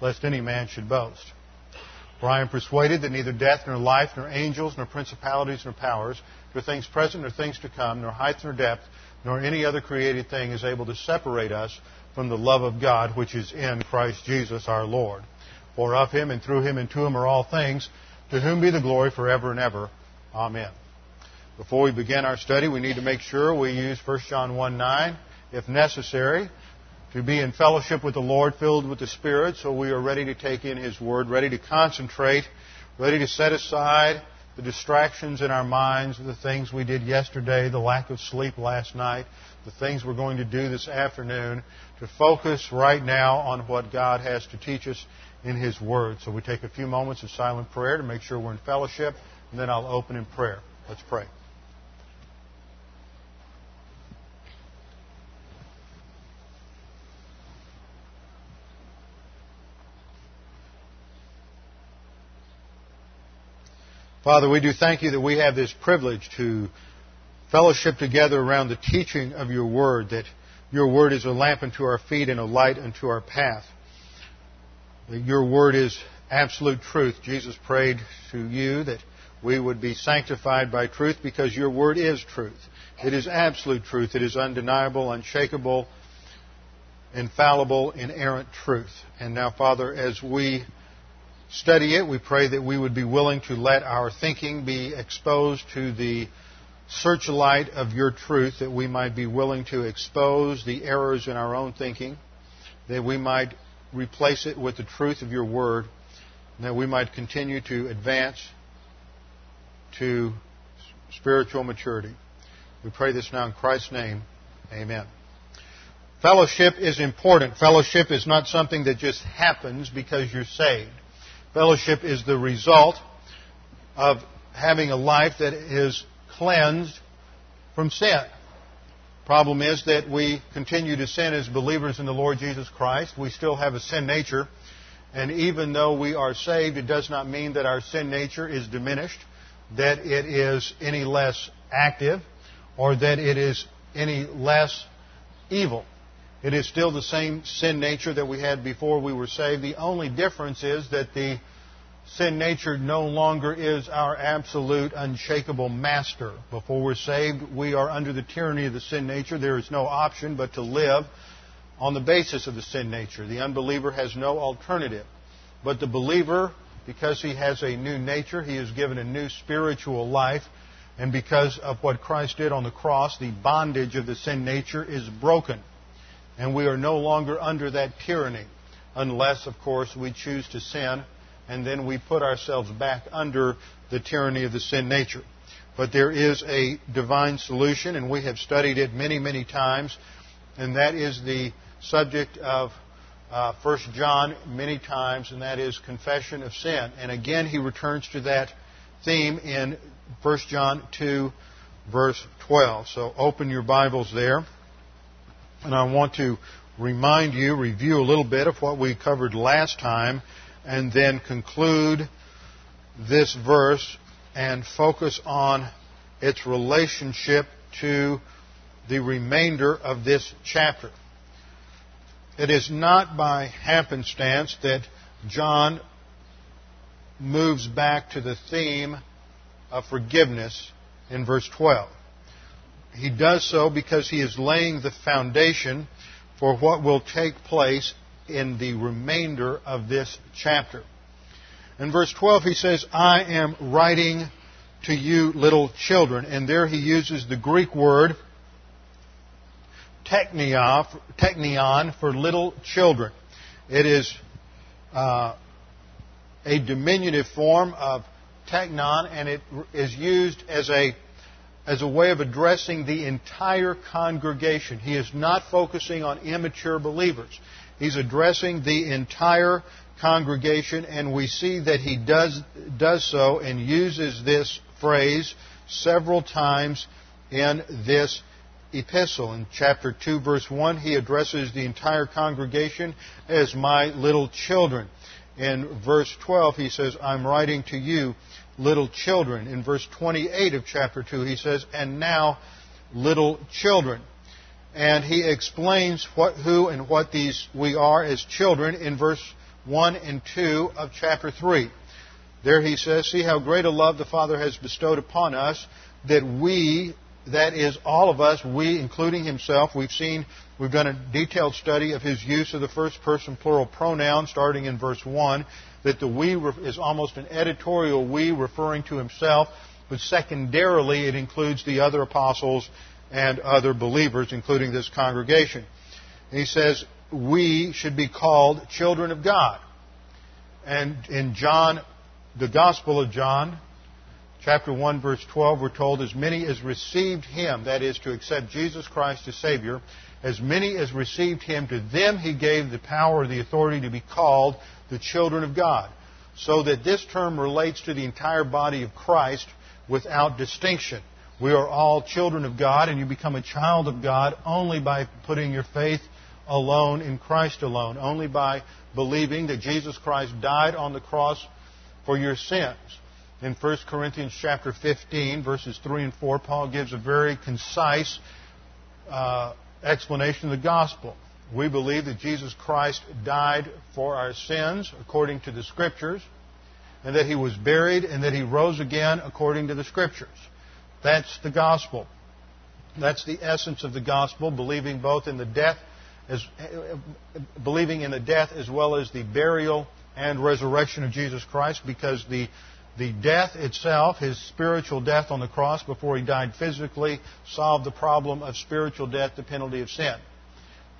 lest any man should boast. For I am persuaded that neither death, nor life, nor angels, nor principalities, nor powers, nor things present, nor things to come, nor height, nor depth, nor any other created thing is able to separate us from the love of God which is in Christ Jesus our Lord. For of him and through him and to him are all things, to whom be the glory forever and ever. Amen. Before we begin our study, we need to make sure we use 1 John 1 9, if necessary, to be in fellowship with the Lord, filled with the Spirit, so we are ready to take in His Word, ready to concentrate, ready to set aside the distractions in our minds, the things we did yesterday, the lack of sleep last night, the things we're going to do this afternoon, to focus right now on what God has to teach us in His Word. So we take a few moments of silent prayer to make sure we're in fellowship, and then I'll open in prayer. Let's pray. Father, we do thank you that we have this privilege to fellowship together around the teaching of your word, that your word is a lamp unto our feet and a light unto our path. That your word is absolute truth. Jesus prayed to you that we would be sanctified by truth because your word is truth. It is absolute truth. It is undeniable, unshakable, infallible, inerrant truth. And now, Father, as we study it. We pray that we would be willing to let our thinking be exposed to the searchlight of your truth, that we might be willing to expose the errors in our own thinking, that we might replace it with the truth of your word, and that we might continue to advance to spiritual maturity. We pray this now in Christ's name. Amen. Fellowship is important. Fellowship is not something that just happens because you're saved. Fellowship is the result of having a life that is cleansed from sin. Problem is that we continue to sin as believers in the Lord Jesus Christ. We still have a sin nature. And even though we are saved, it does not mean that our sin nature is diminished, that it is any less active, or that it is any less evil. It is still the same sin nature that we had before we were saved. The only difference is that the sin nature no longer is our absolute, unshakable master. Before we're saved, we are under the tyranny of the sin nature. There is no option but to live on the basis of the sin nature. The unbeliever has no alternative. But the believer, because he has a new nature, he is given a new spiritual life. And because of what Christ did on the cross, the bondage of the sin nature is broken. And we are no longer under that tyranny, unless, of course, we choose to sin, and then we put ourselves back under the tyranny of the sin nature. But there is a divine solution, and we have studied it many, many times, and that is the subject of uh, 1 John many times, and that is confession of sin. And again, he returns to that theme in 1 John 2, verse 12. So open your Bibles there. And I want to remind you, review a little bit of what we covered last time, and then conclude this verse and focus on its relationship to the remainder of this chapter. It is not by happenstance that John moves back to the theme of forgiveness in verse 12. He does so because he is laying the foundation for what will take place in the remainder of this chapter. In verse 12, he says, I am writing to you, little children. And there he uses the Greek word teknion for little children. It is uh, a diminutive form of teknon, and it is used as a as a way of addressing the entire congregation. He is not focusing on immature believers. He's addressing the entire congregation, and we see that he does, does so and uses this phrase several times in this epistle. In chapter 2, verse 1, he addresses the entire congregation as my little children. In verse 12, he says, I'm writing to you, little children. In verse 28 of chapter 2, he says, and now, little children. And he explains what, who and what these we are as children in verse 1 and 2 of chapter 3. There he says, See how great a love the Father has bestowed upon us that we, that is all of us, we including himself, we've seen, we've done a detailed study of his use of the first person plural pronoun starting in verse 1, that the we is almost an editorial we referring to himself, but secondarily it includes the other apostles and other believers, including this congregation. He says, we should be called children of God. And in John the Gospel of John, chapter 1, verse 12, we're told, as many as received him, that is, to accept Jesus Christ as Savior, as many as received him, to them he gave the power the authority to be called the children of God. So that this term relates to the entire body of Christ without distinction. We are all children of God, and you become a child of God only by putting your faith alone in Christ alone, only by believing that Jesus Christ died on the cross for your sins. In 1 Corinthians chapter 15, verses 3 and 4, Paul gives a very concise uh, explanation of the gospel. We believe that Jesus Christ died for our sins according to the Scriptures, and that he was buried, and that he rose again according to the Scriptures. That's the gospel. That's the essence of the gospel, believing both in the death as, believing in the death as well as the burial and resurrection of Jesus Christ because the, the death itself, his spiritual death on the cross before he died physically, solved the problem of spiritual death, the penalty of sin.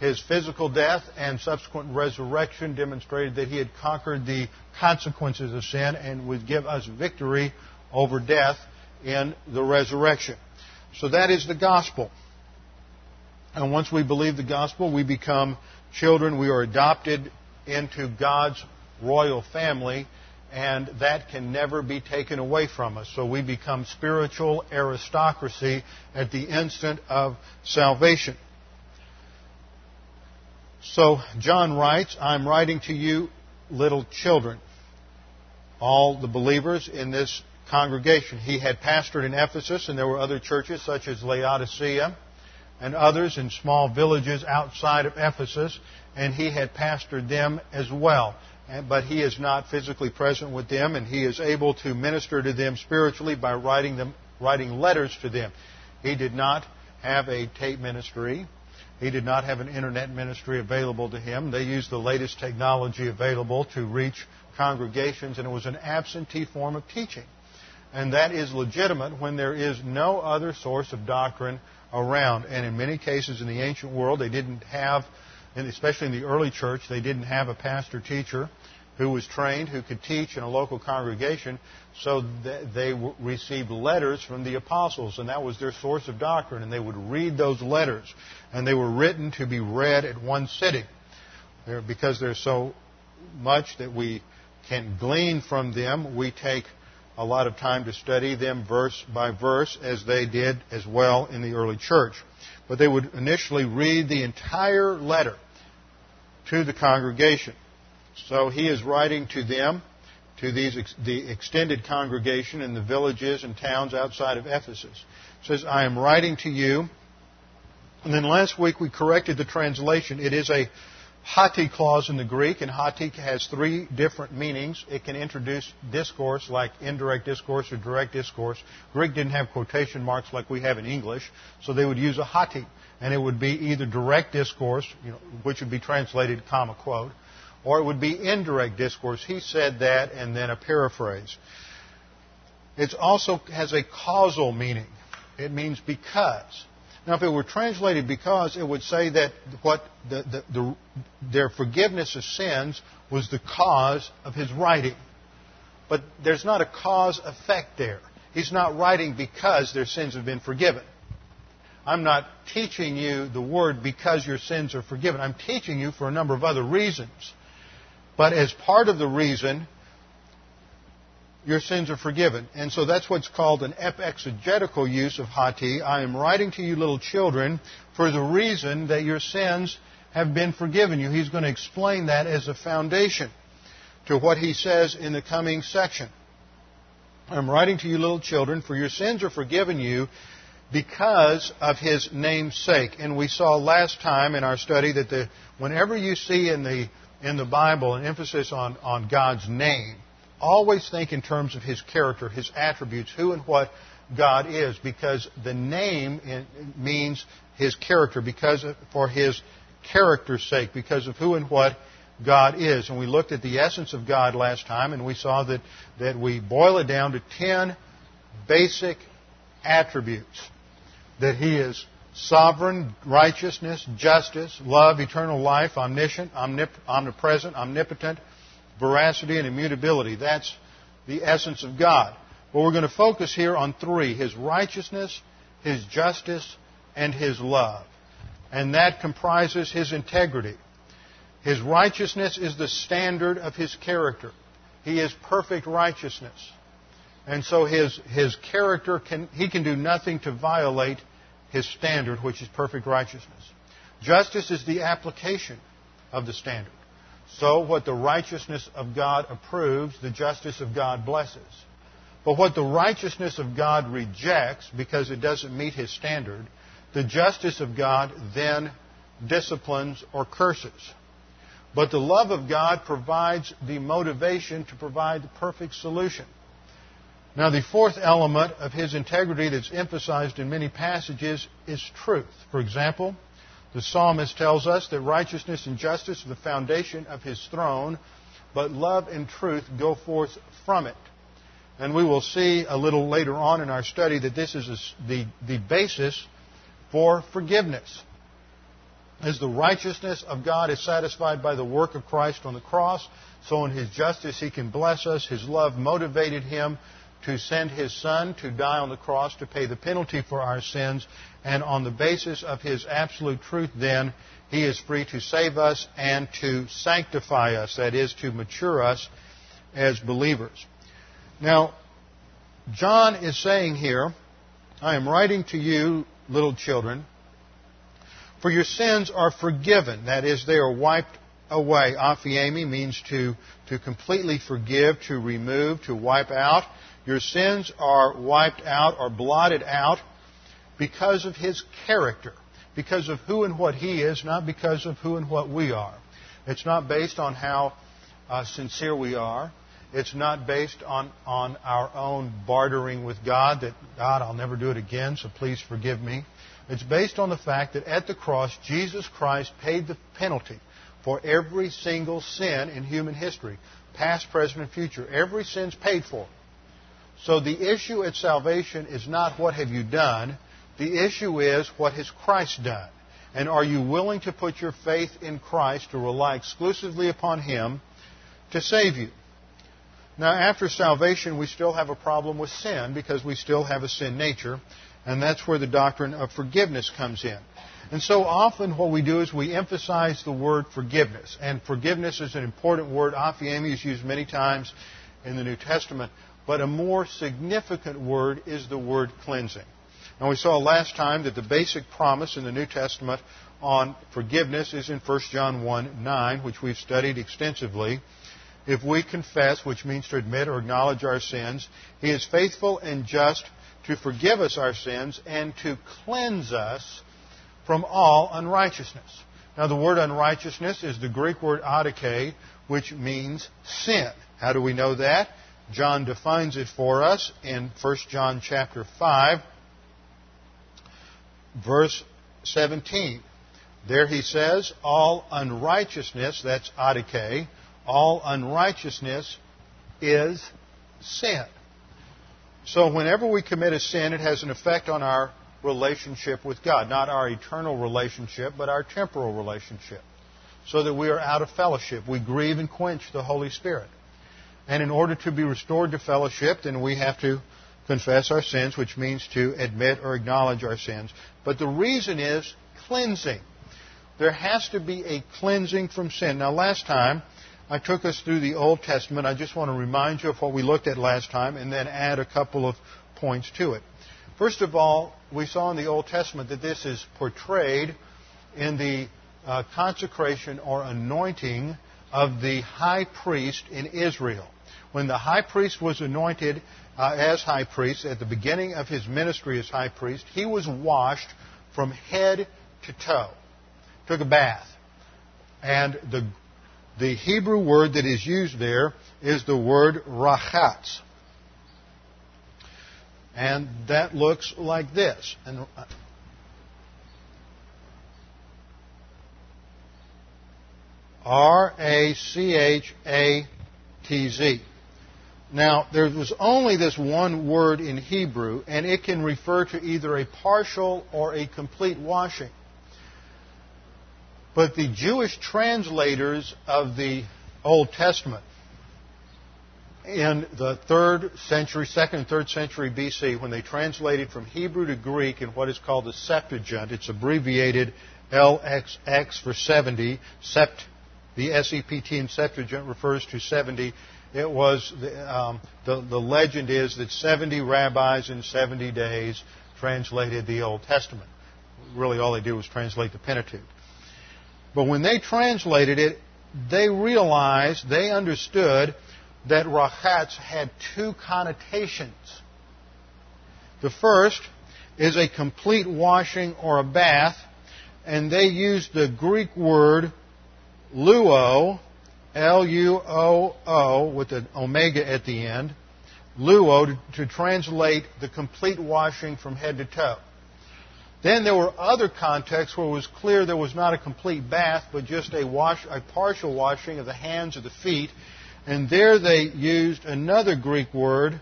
His physical death and subsequent resurrection demonstrated that he had conquered the consequences of sin and would give us victory over death in the resurrection. So that is the gospel. And once we believe the gospel, we become children. We are adopted into God's royal family, and that can never be taken away from us. So we become spiritual aristocracy at the instant of salvation. So John writes, I'm writing to you, little children. All the believers in this congregation. He had pastored in Ephesus, and there were other churches such as Laodicea and others in small villages outside of Ephesus, and he had pastored them as well. But he is not physically present with them, and he is able to minister to them spiritually by writing them, writing letters to them. He did not have a tape ministry. He did not have an internet ministry available to him. They used the latest technology available to reach congregations, and it was an absentee form of teaching. And that is legitimate when there is no other source of doctrine around. And in many cases in the ancient world, they didn't have, especially in the early church, they didn't have a pastor teacher who was trained, who could teach in a local congregation. So they received letters from the apostles, and that was their source of doctrine. And they would read those letters, and they were written to be read at one sitting. Because there's so much that we can glean from them, we take a lot of time to study them verse by verse, as they did as well in the early church. But they would initially read the entire letter to the congregation. So he is writing to them, to these the extended congregation in the villages and towns outside of Ephesus. Says, I am writing to you. And then last week we corrected the translation. It is a hoti clause in the Greek, and hoti has three different meanings. It can introduce discourse like indirect discourse or direct discourse. Greek didn't have quotation marks like we have in English, so they would use a hoti, and it would be either direct discourse, you know, which would be translated comma quote, or it would be indirect discourse. He said that, and then a paraphrase. It also has a causal meaning. It means because. Now, if it were translated because, it would say that what the, the, the, their forgiveness of sins was the cause of his writing. But there's not a cause effect there. He's not writing because their sins have been forgiven. I'm not teaching you the word because your sins are forgiven. I'm teaching you for a number of other reasons. But as part of the reason, your sins are forgiven. And so that's what's called an exegetical use of hoti. I am writing to you little children for the reason that your sins have been forgiven you. He's going to explain that as a foundation to what he says in the coming section. I'm writing to you little children for your sins are forgiven you because of his name's sake. And we saw last time in our study that the, whenever you see in the, in the Bible an emphasis on, on God's name, always think in terms of his character, his attributes, who and what God is, because the name means his character, because of, for his character's sake, because of who and what God is. And we looked at the essence of God last time, and we saw that, that we boil it down to ten basic attributes. That He is sovereign, righteousness, justice, love, eternal life, omniscient, omnip- omnipresent, omnipotent, veracity, and immutability. That's the essence of God. But we're going to focus here on three His righteousness, His justice, and His love. And that comprises His integrity. His righteousness is the standard of His character. He is perfect righteousness. And so his, his character can, he can do nothing to violate his standard, which is perfect righteousness. Justice is the application of the standard. So what the righteousness of God approves, the justice of God blesses. But what the righteousness of God rejects, because it doesn't meet his standard, the justice of God then disciplines or curses. But the love of God provides the motivation to provide the perfect solution. Now, the fourth element of his integrity that's emphasized in many passages is truth. For example, the psalmist tells us that righteousness and justice are the foundation of his throne, but love and truth go forth from it. And we will see a little later on in our study that this is the, the basis for forgiveness. As the righteousness of God is satisfied by the work of Christ on the cross, so in His justice He can bless us. His love motivated Him to send his son to die on the cross to pay the penalty for our sins. And on the basis of his absolute truth, then, he is free to save us and to sanctify us, that is, to mature us as believers. Now, John is saying here, I am writing to you, little children, for your sins are forgiven. That is, they are wiped away. Aphiemi means to, to completely forgive, to remove, to wipe out. Your sins are wiped out or blotted out because of His character, because of who and what He is, not because of who and what we are. It's not based on how uh, sincere we are. It's not based on, on our own bartering with God that, God, I'll never do it again, so please forgive me. It's based on the fact that at the cross, Jesus Christ paid the penalty for every single sin in human history, past, present, and future. Every sin's paid for. So the issue at salvation is not what have you done. The issue is what has Christ done. And are you willing to put your faith in Christ, to rely exclusively upon Him to save you? Now, after salvation, we still have a problem with sin because we still have a sin nature, and that's where the doctrine of forgiveness comes in. And so often what we do is we emphasize the word forgiveness. And forgiveness is an important word. Aphiemi is used many times in the New Testament. But a more significant word is the word cleansing. And we saw last time that the basic promise in the New Testament on forgiveness is in 1 John 1 9, which we've studied extensively. If we confess, which means to admit or acknowledge our sins, He is faithful and just to forgive us our sins and to cleanse us from all unrighteousness. Now, the word unrighteousness is the Greek word adike, which means sin. How do we know that? John defines it for us in 1 John chapter 5 verse 17. There he says, all unrighteousness, that's adike, all unrighteousness is sin. So whenever we commit a sin, it has an effect on our relationship with God. Not our eternal relationship, but our temporal relationship. So that we are out of fellowship. We grieve and quench the Holy Spirit. And in order to be restored to fellowship, then we have to confess our sins, which means to admit or acknowledge our sins. But the reason is cleansing. There has to be a cleansing from sin. Now, last time I took us through the Old Testament. I just want to remind you of what we looked at last time and then add a couple of points to it. First of all, we saw in the Old Testament that this is portrayed in the uh, consecration or anointing of the high priest in Israel. When the high priest was anointed uh, as high priest at the beginning of his ministry as high priest, he was washed from head to toe, took a bath. And the, the Hebrew word that is used there is the word rachatz. And that looks like this. And uh, R A C H A T Z. Now, there was only this one word in Hebrew, and it can refer to either a partial or a complete washing. But the Jewish translators of the Old Testament in the third century, second and third century BC, when they translated from Hebrew to Greek in what is called the Septuagint, it's abbreviated LXX for 70. Sept, the SEPT in Septuagint refers to 70 it was um, the, the legend is that 70 rabbis in 70 days translated the Old Testament. Really, all they did was translate the Pentateuch. But when they translated it, they realized, they understood that rachatz had two connotations. The first is a complete washing or a bath, and they used the Greek word luo, L-U-O-O with an omega at the end, luo to, to translate the complete washing from head to toe. Then there were other contexts where it was clear there was not a complete bath, but just a wash, a partial washing of the hands or the feet. And there they used another Greek word,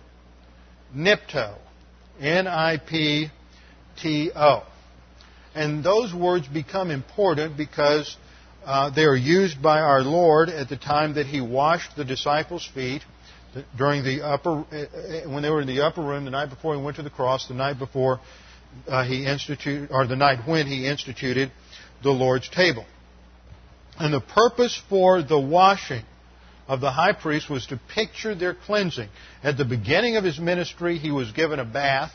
nipto. N-I-P-T-O. And those words become important because uh, they are used by our Lord at the time that He washed the disciples' feet during the upper, uh, uh, when they were in the upper room the night before He went to the cross, the night before uh, He instituted, or the night when He instituted the Lord's table. And the purpose for the washing of the high priest was to picture their cleansing. At the beginning of his ministry, he was given a bath,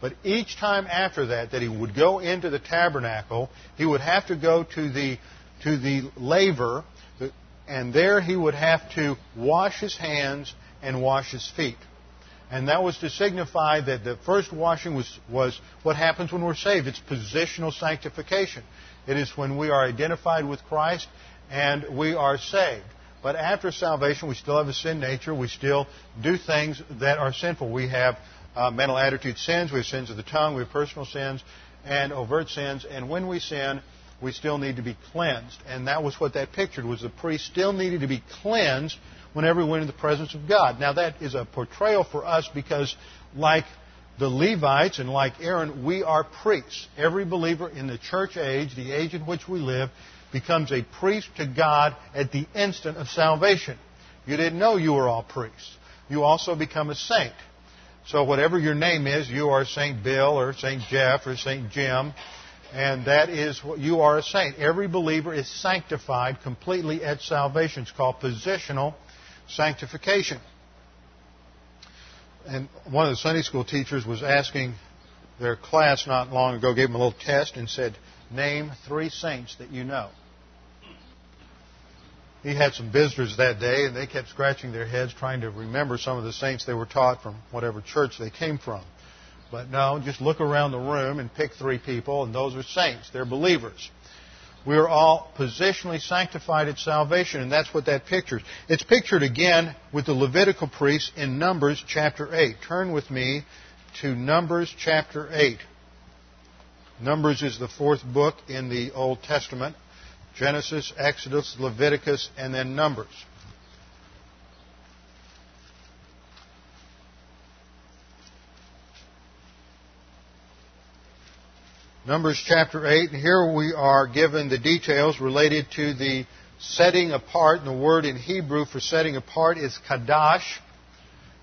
but each time after that, that he would go into the tabernacle, he would have to go to the to the laver, and there he would have to wash his hands and wash his feet. And that was to signify that the first washing was, was what happens when we're saved. It's positional sanctification. It is when we are identified with Christ and we are saved. But after salvation, we still have a sin nature. We still do things that are sinful. We have uh, mental attitude sins. We have sins of the tongue. We have personal sins and overt sins. And when we sin, we still need to be cleansed. And that was what that pictured, was the priest still needed to be cleansed whenever we went in the presence of God. Now that is a portrayal for us because like the Levites and like Aaron, we are priests. Every believer in the church age, the age in which we live, becomes a priest to God at the instant of salvation. You didn't know you were all priests. You also become a saint. So whatever your name is, you are Saint Bill or Saint Jeff or Saint Jim and that is what you are a saint. Every believer is sanctified completely at salvation. It's called positional sanctification. And one of the Sunday school teachers was asking their class not long ago, gave them a little test and said, Name three saints that you know. He had some visitors that day, and they kept scratching their heads trying to remember some of the saints they were taught from whatever church they came from. But no, just look around the room and pick three people, and those are saints. They're believers. We are all positionally sanctified at salvation, and that's what that pictures. It's pictured again with the Levitical priests in Numbers chapter 8. Turn with me to Numbers chapter 8. Numbers is the fourth book in the Old Testament Genesis, Exodus, Leviticus, and then Numbers. Numbers chapter 8, and here we are given the details related to the setting apart. And the word in Hebrew for setting apart is kadash,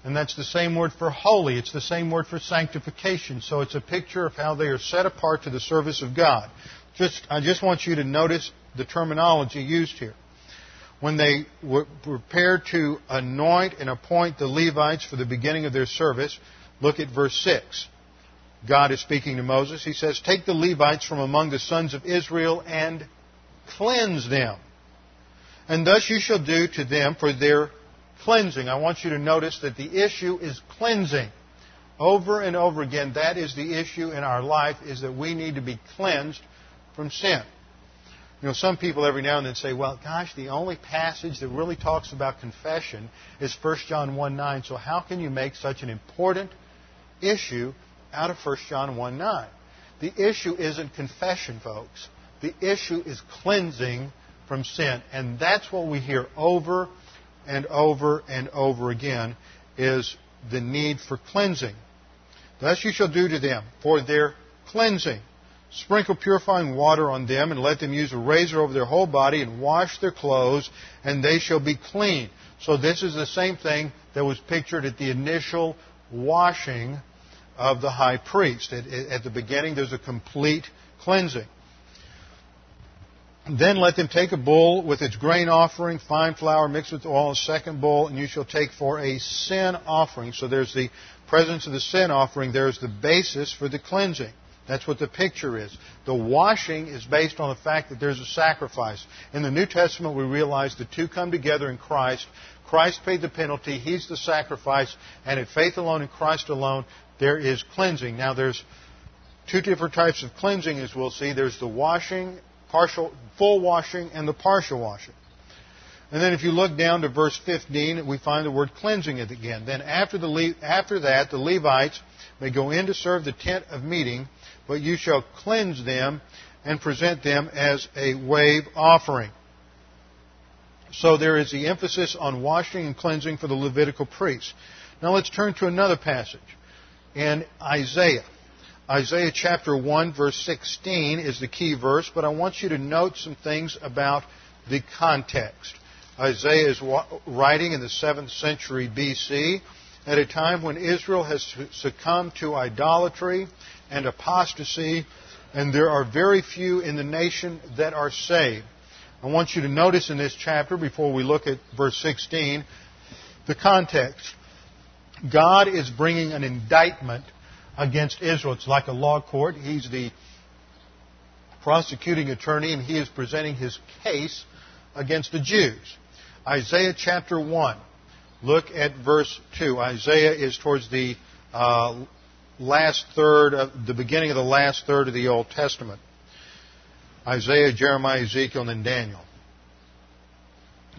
and that's the same word for holy. It's the same word for sanctification. So it's a picture of how they are set apart to the service of God. Just, I just want you to notice the terminology used here. When they were prepared to anoint and appoint the Levites for the beginning of their service, look at verse 6. God is speaking to Moses. He says, Take the Levites from among the sons of Israel and cleanse them. And thus you shall do to them for their cleansing. I want you to notice that the issue is cleansing. Over and over again, that is the issue in our life, is that we need to be cleansed from sin. You know, some people every now and then say, well, gosh, the only passage that really talks about confession is 1 John 1 9, so how can you make such an important issue out of 1 John 1 9. The issue isn't confession, folks. The issue is cleansing from sin. And that's what we hear over and over and over again is the need for cleansing. Thus you shall do to them for their cleansing. Sprinkle purifying water on them and let them use a razor over their whole body and wash their clothes and they shall be clean. So this is the same thing that was pictured at the initial washing of the high priest. At, at, the beginning, there's a complete cleansing. Then let them take a bull with its grain offering, fine flour mixed with oil, a second bull, and you shall take for a sin offering. So there's the presence of the sin offering. There's the basis for the cleansing. That's what the picture is. The washing is based on the fact that there's a sacrifice. In the New Testament, we realize the two come together in Christ. Christ paid the penalty. He's the sacrifice. And in faith alone in Christ alone, there is cleansing. Now, there's two different types of cleansing, as we'll see. There's the washing, partial, full washing, and the partial washing. And then if you look down to verse 15, we find the word cleansing again. Then after, the, after that, the Levites may go in to serve the tent of meeting, but you shall cleanse them and present them as a wave offering. So there is the emphasis on washing and cleansing for the Levitical priests. Now let's turn to another passage in Isaiah. Isaiah chapter 1 verse 16 is the key verse, but I want you to note some things about the context. Isaiah is writing in the 7th century BC at a time when Israel has succumbed to idolatry and apostasy, and there are very few in the nation that are saved. I want you to notice in this chapter, before we look at verse 16, the context. God is bringing an indictment against Israel. It's like a law court. He's the prosecuting attorney, and he is presenting his case against the Jews. Isaiah chapter 1. Look at verse 2. Isaiah is towards the uh, last third of the beginning of the last third of the Old Testament. Isaiah, Jeremiah, Ezekiel, and then Daniel.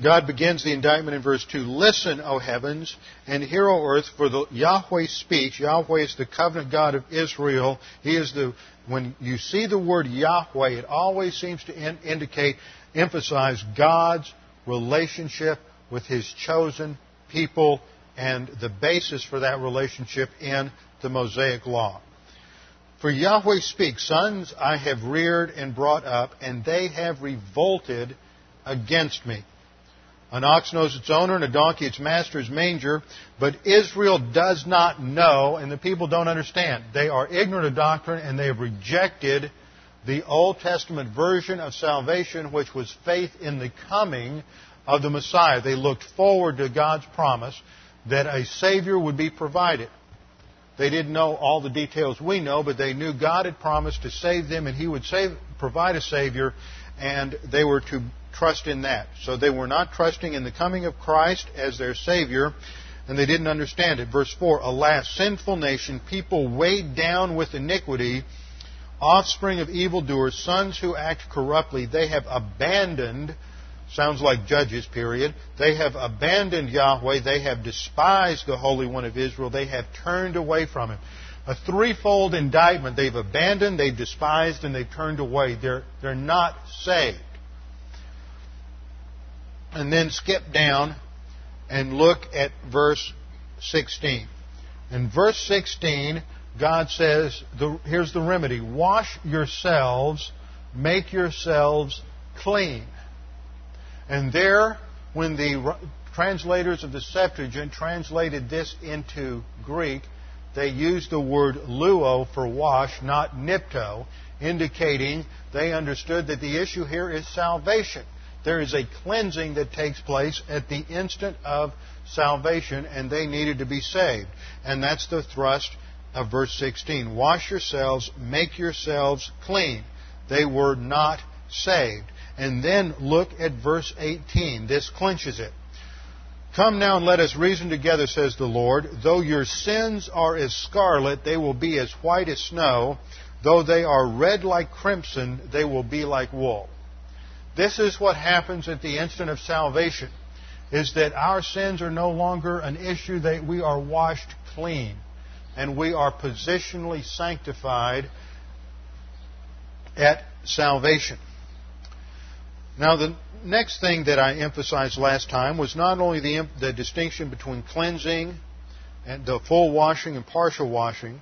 God begins the indictment in verse 2. Listen, O heavens, and hear, O earth, for the Yahweh speaks. Yahweh is the covenant God of Israel. He is the, when you see the word Yahweh, it always seems to in, indicate, emphasize God's relationship with His chosen people and the basis for that relationship in the Mosaic Law. For Yahweh speaks, Sons I have reared and brought up, and they have revolted against me. An ox knows its owner, and a donkey its master's manger. But Israel does not know, and the people don't understand. They are ignorant of doctrine, and they have rejected the Old Testament version of salvation, which was faith in the coming of the Messiah. They looked forward to God's promise that a Savior would be provided. They didn't know all the details we know, but they knew God had promised to save them and He would save, provide a Savior, and they were to trust in that. So they were not trusting in the coming of Christ as their Savior, and they didn't understand it. Verse 4 Alas, sinful nation, people weighed down with iniquity, offspring of evildoers, sons who act corruptly, they have abandoned. Sounds like Judges, period. They have abandoned Yahweh. They have despised the Holy One of Israel. They have turned away from Him. a threefold indictment. They've abandoned, they've despised, and they've turned away. They're, they're not saved. And then skip down and look at verse 16. In verse 16, God says, here's the remedy wash yourselves, make yourselves clean. And there, when the translators of the Septuagint translated this into Greek, they used the word luo for wash, not nipto, indicating they understood that the issue here is salvation. There is a cleansing that takes place at the instant of salvation, and they needed to be saved. And that's the thrust of verse 16. Wash yourselves, make yourselves clean. They were not saved. And then look at verse 18. This clinches it. Come now and let us reason together, says the Lord. Though your sins are as scarlet, they will be as white as snow. Though they are red like crimson, they will be like wool. This is what happens at the instant of salvation, is that our sins are no longer an issue, that we are washed clean, and we are positionally sanctified at salvation. Now, the next thing that I emphasized last time was not only the, the distinction between cleansing and the full washing and partial washing,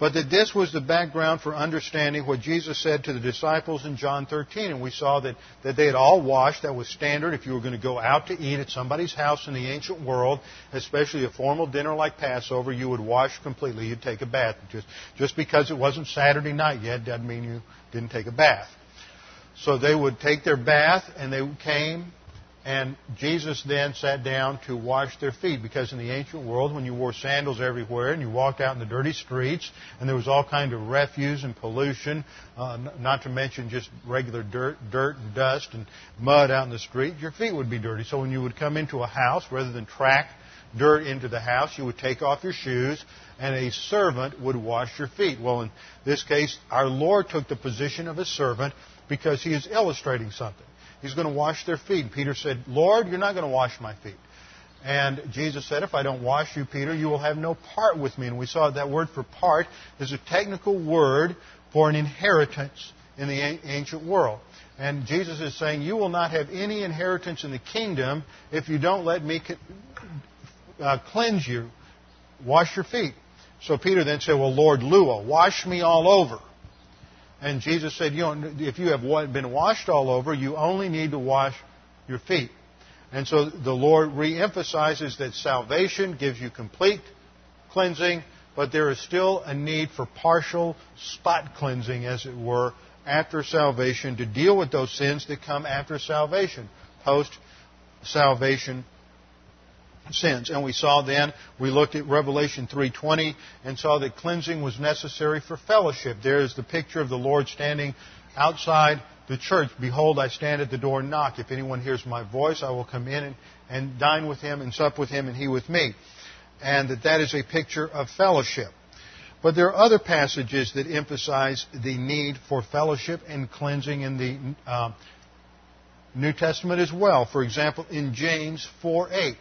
but that this was the background for understanding what Jesus said to the disciples in John 13. And we saw that, that they had all washed. That was standard. If you were going to go out to eat at somebody's house in the ancient world, especially a formal dinner like Passover, you would wash completely. You'd take a bath. Just, just because it wasn't Saturday night yet doesn't mean you didn't take a bath. So they would take their bath and they came and Jesus then sat down to wash their feet because in the ancient world, when you wore sandals everywhere and you walked out in the dirty streets and there was all kind of refuse and pollution, uh, not to mention just regular dirt, dirt and dust and mud out in the street, your feet would be dirty. So when you would come into a house, rather than track dirt into the house, you would take off your shoes and a servant would wash your feet. Well, in this case, our Lord took the position of a servant because he is illustrating something. He's going to wash their feet. Peter said, Lord, you're not going to wash my feet. And Jesus said, If I don't wash you, Peter, you will have no part with me. And we saw that word for part is a technical word for an inheritance in the ancient world. And Jesus is saying, You will not have any inheritance in the kingdom if you don't let me uh, cleanse you, wash your feet. So Peter then said, Well, Lord Luo, wash me all over. And Jesus said, you know, if you have been washed all over, you only need to wash your feet. And so the Lord reemphasizes that salvation gives you complete cleansing, but there is still a need for partial spot cleansing, as it were, after salvation to deal with those sins that come after salvation, post salvation sins. And we saw then, we looked at Revelation 3.20 and saw that cleansing was necessary for fellowship. There is the picture of the Lord standing outside the church. Behold, I stand at the door and knock. If anyone hears my voice, I will come in and, and dine with him and sup with him and he with me. And that that is a picture of fellowship. But there are other passages that emphasize the need for fellowship and cleansing in the uh, New Testament as well. For example, in James 4:8,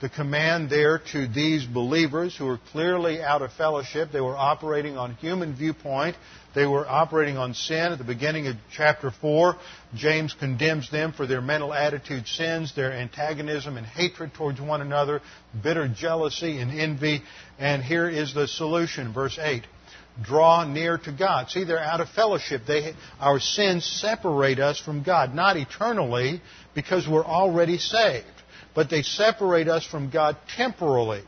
the command there to these believers who were clearly out of fellowship. They were operating on human viewpoint. They were operating on sin. At the beginning of chapter 4, James condemns them for their mental attitude sins, their antagonism and hatred towards one another, bitter jealousy and envy. And here is the solution, verse 8 draw near to God. See, they're out of fellowship. They, our sins separate us from God, not eternally, because we're already saved but they separate us from God temporally.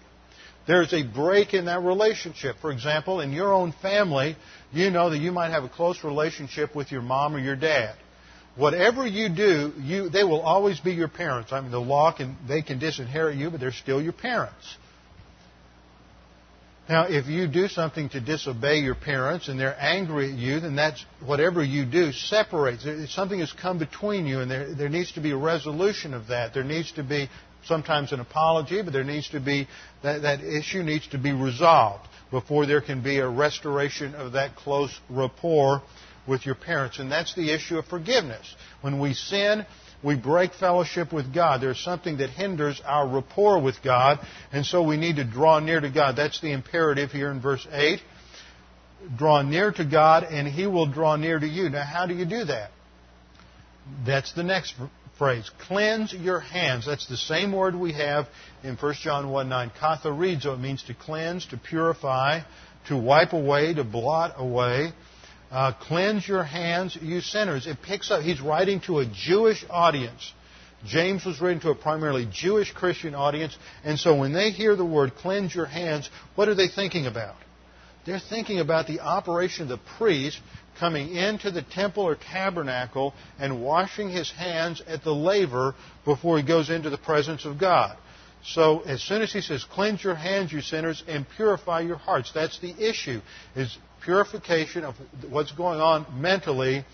There's a break in that relationship. For example, in your own family, you know that you might have a close relationship with your mom or your dad. Whatever you do, you, they will always be your parents. I mean, the law can, they can disinherit you, but they're still your parents. Now, if you do something to disobey your parents and they're angry at you, then that's whatever you do separates. Something has come between you, and there, there needs to be a resolution of that. There needs to be sometimes an apology, but there needs to be that, that issue needs to be resolved before there can be a restoration of that close rapport with your parents. And that's the issue of forgiveness. When we sin, we break fellowship with God. There's something that hinders our rapport with God, and so we need to draw near to God. That's the imperative here in verse 8. draw near to God and He will draw near to you. Now, how do you do that? That's the next phrase. Cleanse your hands. That's the same word we have in 1 John 1 9. Katharizo. It means to cleanse, to purify, to wipe away, to blot away. Uh, cleanse your hands, you sinners. It picks up, he's writing to a Jewish audience. James was written to a primarily Jewish Christian audience, and so when they hear the word cleanse your hands, what are they thinking about? They're thinking about the operation of the priest coming into the temple or tabernacle and washing his hands at the laver before he goes into the presence of God. So as soon as he says, cleanse your hands, you sinners, and purify your hearts, that's the issue, is purification of what's going on mentally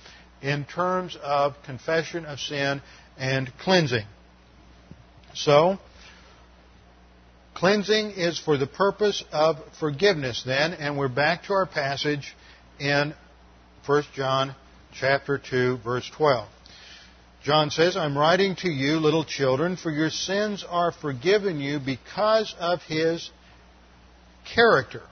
in terms of confession of sin and cleansing. So, cleansing is for the purpose of forgiveness then, and we're back to our passage in 1 John chapter 2 verse 12. John says, I'm writing to you, little children, for your sins are forgiven you because of his character.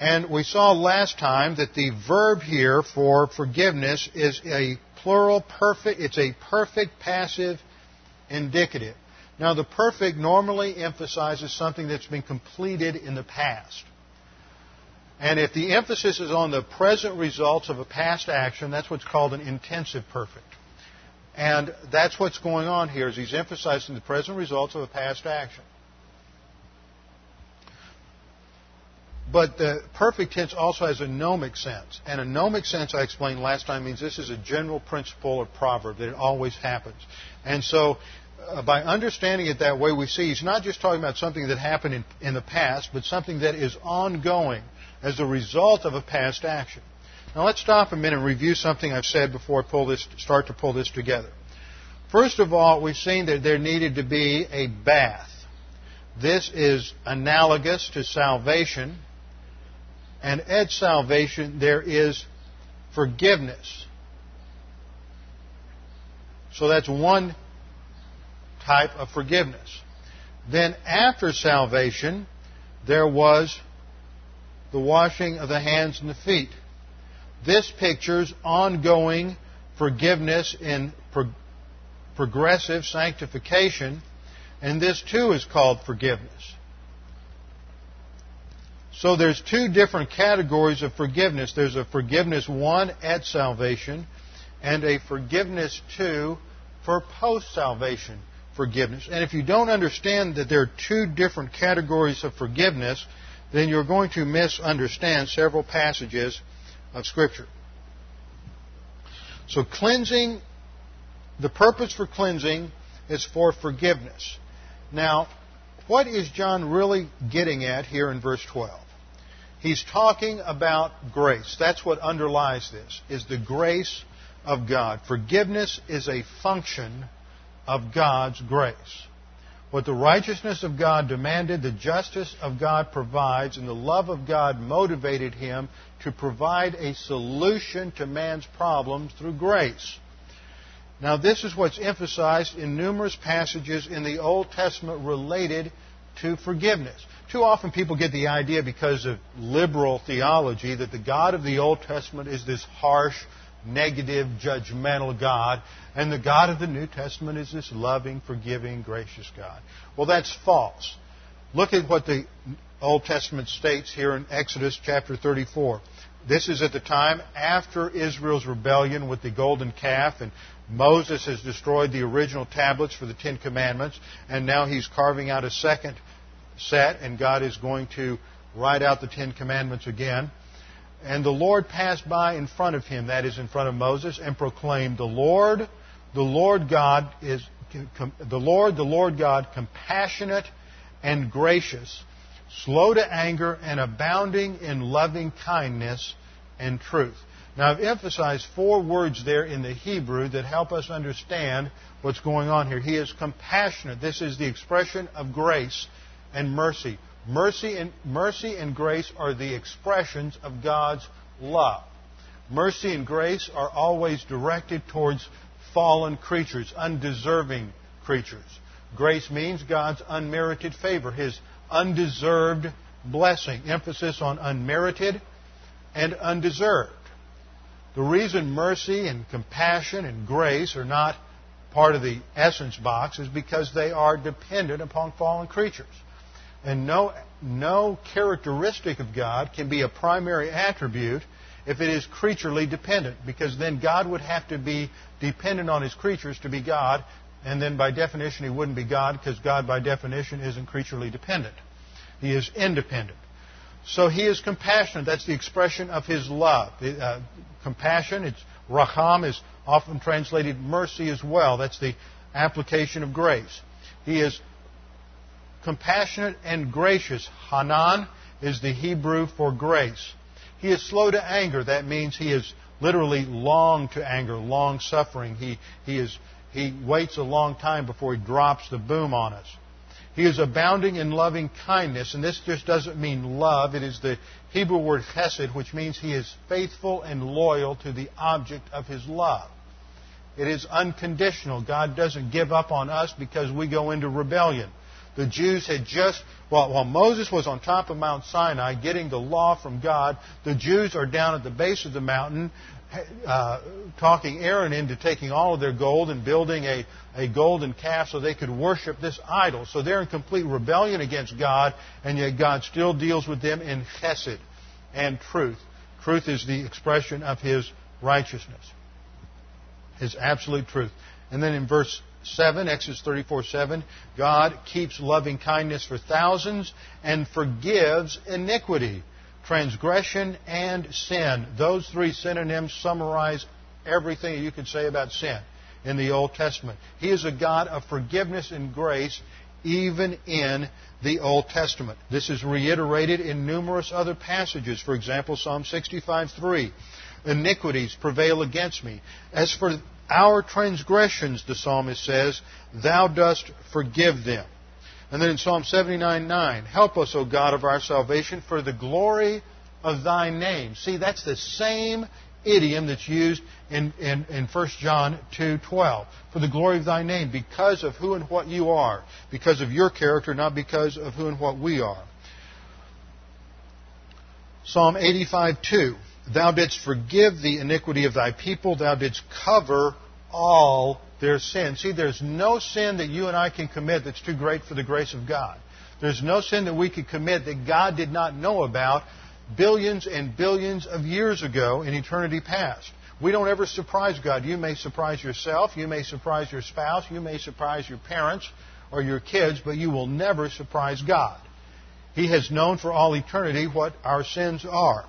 And we saw last time that the verb here for forgiveness is a plural perfect, it's a perfect passive indicative. Now, the perfect normally emphasizes something that's been completed in the past. And if the emphasis is on the present results of a past action, that's what's called an intensive perfect. And that's what's going on here is he's emphasizing the present results of a past action. But the perfect tense also has a gnomic sense. And a gnomic sense, I explained last time, means this is a general principle or proverb, that it always happens. And so, uh, by understanding it that way, we see he's not just talking about something that happened in, in the past, but something that is ongoing as a result of a past action. Now let's stop a minute and review something I've said before I pull this, start to pull this together. First of all, we've seen that there needed to be a bath. This is analogous to salvation. And at salvation, there is forgiveness. So that's one type of forgiveness. Then after salvation, there was the washing of the hands and the feet. This pictures ongoing forgiveness in pro- progressive sanctification, and this too is called forgiveness. So there's two different categories of forgiveness. There's a forgiveness one at salvation, and a forgiveness two for post salvation forgiveness. And if you don't understand that there are two different categories of forgiveness, then you're going to misunderstand several passages of Scripture. So cleansing, the purpose for cleansing is for forgiveness. Now, what is John really getting at here in verse 12? He's talking about grace. That's what underlies this, is the grace of God. Forgiveness is a function of God's grace. What the righteousness of God demanded, the justice of God provides, and the love of God motivated him to provide a solution to man's problems through grace. Now, this is what's emphasized in numerous passages in the Old Testament related to forgiveness. Too often people get the idea because of liberal theology that the God of the Old Testament is this harsh, negative, judgmental God, and the God of the New Testament is this loving, forgiving, gracious God. Well, that's false. Look at what the Old Testament states here in Exodus chapter 34. This is at the time after Israel's rebellion with the golden calf, and Moses has destroyed the original tablets for the Ten Commandments, and now he's carving out a second set, and God is going to write out the Ten Commandments again. And the Lord passed by in front of him, that is, in front of Moses, and proclaimed, The Lord, the Lord God is, the Lord, the Lord God, compassionate and gracious, slow to anger, and abounding in loving kindness and truth. Now, I've emphasized four words there in the Hebrew that help us understand what's going on here. He is compassionate. This is the expression of grace and mercy. Mercy and, mercy and grace are the expressions of God's love. Mercy and grace are always directed towards fallen creatures, undeserving creatures. Grace means God's unmerited favor, His undeserved blessing. Emphasis on unmerited and undeserved. The reason mercy and compassion and grace are not part of the essence box is because they are dependent upon fallen creatures. And no, no characteristic of God can be a primary attribute if it is creaturely dependent, because then God would have to be dependent on his creatures to be God, and then by definition he wouldn't be God, because God by definition isn't creaturely dependent. He is independent. So he is compassionate. That's the expression of his love. Uh, compassion, it's racham, is often translated mercy as well. That's the application of grace. He is compassionate and gracious. Hanan is the Hebrew for grace. He is slow to anger. That means he is literally long to anger, long suffering. He, he, is, he waits a long time before he drops the boom on us. He is abounding in loving kindness, and this just doesn't mean love. It is the Hebrew word chesed, which means he is faithful and loyal to the object of his love. It is unconditional. God doesn't give up on us because we go into rebellion. The Jews had just, while, while Moses was on top of Mount Sinai getting the law from God, the Jews are down at the base of the mountain uh, talking Aaron into taking all of their gold and building a, a golden calf so they could worship this idol. So they're in complete rebellion against God, and yet God still deals with them in chesed and truth. Truth is the expression of His righteousness, His absolute truth. And then in verse 7, Exodus 34 7, God keeps loving kindness for thousands and forgives iniquity transgression, and sin. Those three synonyms summarize everything you could say about sin in the Old Testament. He is a God of forgiveness and grace even in the Old Testament. This is reiterated in numerous other passages. For example, Psalm 65 3. Iniquities prevail against me. As for our transgressions, the psalmist says, Thou dost forgive them. And then in Psalm 79 9, help us, O God of our salvation, for the glory of thy name. See, that's the same idiom that's used in, in, in 1 John 2.12. For the glory of thy name, because of who and what you are, because of your character, not because of who and what we are. Psalm 85.2. Thou didst forgive the iniquity of thy people, thou didst cover all their sin. See, there's no sin that you and I can commit that's too great for the grace of God. There's no sin that we could commit that God did not know about billions and billions of years ago in eternity past. We don't ever surprise God. You may surprise yourself, you may surprise your spouse, you may surprise your parents or your kids, but you will never surprise God. He has known for all eternity what our sins are.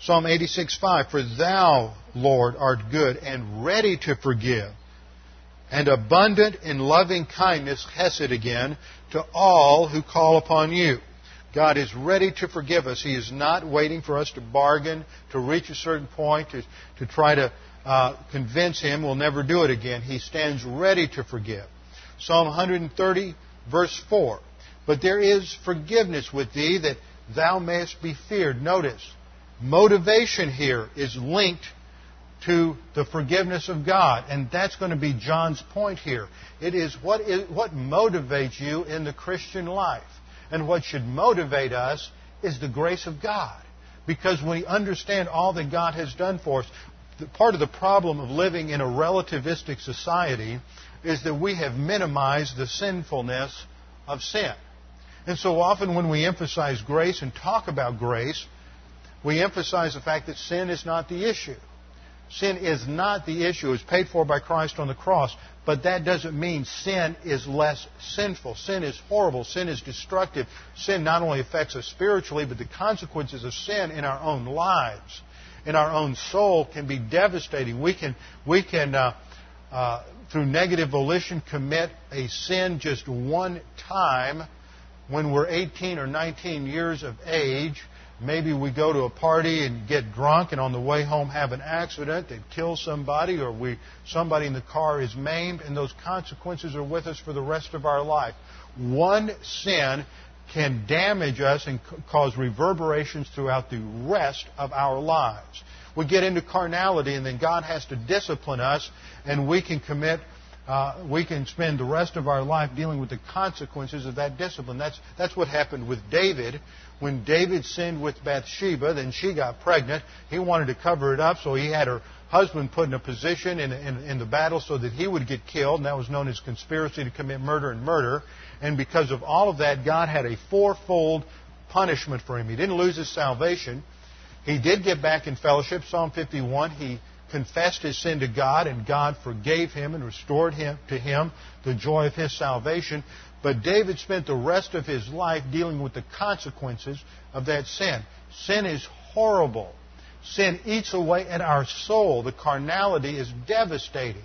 Psalm 86:5 For thou, Lord, art good and ready to forgive and abundant in loving kindness, Hesed again, to all who call upon you. God is ready to forgive us. He is not waiting for us to bargain, to reach a certain point, to, to try to uh, convince Him we'll never do it again. He stands ready to forgive. Psalm 130, verse 4. But there is forgiveness with thee that thou mayest be feared. Notice, motivation here is linked to the forgiveness of God. And that's going to be John's point here. It is what, is, what motivates you in the Christian life. And what should motivate us is the grace of God. Because we understand all that God has done for us, part of the problem of living in a relativistic society is that we have minimized the sinfulness of sin. And so often when we emphasize grace and talk about grace, we emphasize the fact that sin is not the issue. Sin is not the issue. It's paid for by Christ on the cross. But that doesn't mean sin is less sinful. Sin is horrible. Sin is destructive. Sin not only affects us spiritually, but the consequences of sin in our own lives, in our own soul, can be devastating. We can, we can uh, uh, through negative volition, commit a sin just one time when we're 18 or 19 years of age Maybe we go to a party and get drunk and on the way home have an accident that kills somebody or we, somebody in the car is maimed and those consequences are with us for the rest of our life. One sin can damage us and cause reverberations throughout the rest of our lives. We get into carnality and then God has to discipline us and we can commit uh, we can spend the rest of our life dealing with the consequences of that discipline. That's, that's what happened with David. When David sinned with Bathsheba, then she got pregnant. He wanted to cover it up, so he had her husband put in a position in, in, in the battle so that he would get killed, and that was known as conspiracy to commit murder and murder. And because of all of that, God had a fourfold punishment for him. He didn't lose his salvation. He did get back in fellowship. Psalm 51, he confessed his sin to God, and God forgave him and restored him to him the joy of his salvation. But David spent the rest of his life dealing with the consequences of that sin. Sin is horrible. Sin eats away at our soul. The carnality is devastating.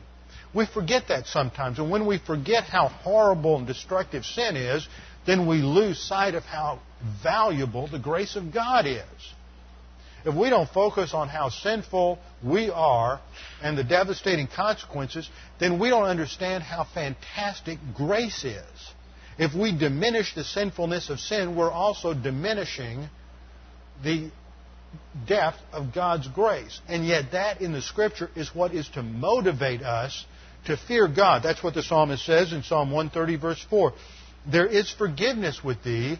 We forget that sometimes. And when we forget how horrible and destructive sin is, then we lose sight of how valuable the grace of God is. If we don't focus on how sinful we are and the devastating consequences, then we don't understand how fantastic grace is. If we diminish the sinfulness of sin, we're also diminishing the depth of God's grace. And yet, that in the Scripture is what is to motivate us to fear God. That's what the psalmist says in Psalm 130, verse 4. There is forgiveness with thee,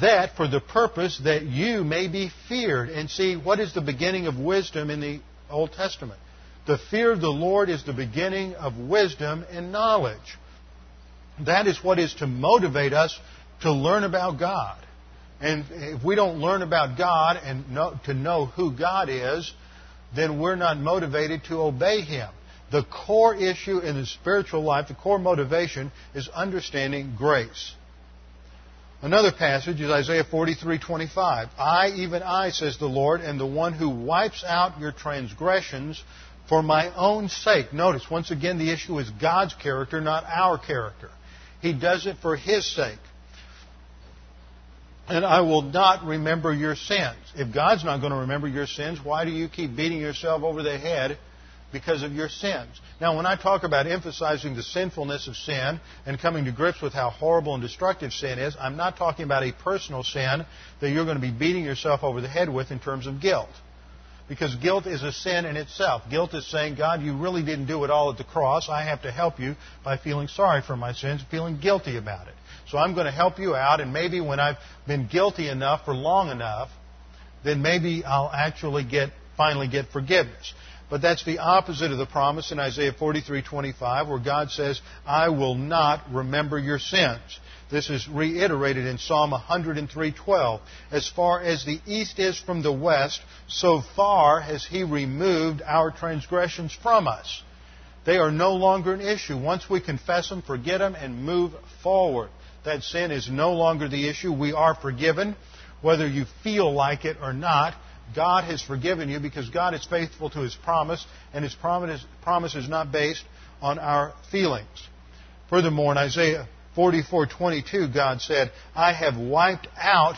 that for the purpose that you may be feared. And see, what is the beginning of wisdom in the Old Testament? The fear of the Lord is the beginning of wisdom and knowledge. That is what is to motivate us to learn about God. And if we don't learn about God and know, to know who God is, then we're not motivated to obey Him. The core issue in the spiritual life, the core motivation, is understanding grace. Another passage is Isaiah 43:25. I, even I, says the Lord, am the one who wipes out your transgressions for my own sake. Notice, once again, the issue is God's character, not our character. He does it for His sake and I will not remember your sins. If God's not going to remember your sins, why do you keep beating yourself over the head because of your sins? Now, when I talk about emphasizing the sinfulness of sin and coming to grips with how horrible and destructive sin is, I'm not talking about a personal sin that you're going to be beating yourself over the head with in terms of guilt. Because guilt is a sin in itself. Guilt is saying, God, you really didn't do it all at the cross. I have to help you by feeling sorry for my sins, feeling guilty about it. So I'm going to help you out, and maybe when I've been guilty enough for long enough, then maybe I'll actually get finally get forgiveness. But that's the opposite of the promise in Isaiah 43:25 where God says, "I will not remember your sins." This is reiterated in Psalm 103:12. As far as the east is from the west, so far has he removed our transgressions from us. They are no longer an issue. Once we confess them, forget them, and move forward. That sin is no longer the issue. We are forgiven, whether you feel like it or not. God has forgiven you because God is faithful to His promise, and His promise, is not based on our feelings. Furthermore, in Isaiah 44:22, God said, "I have wiped out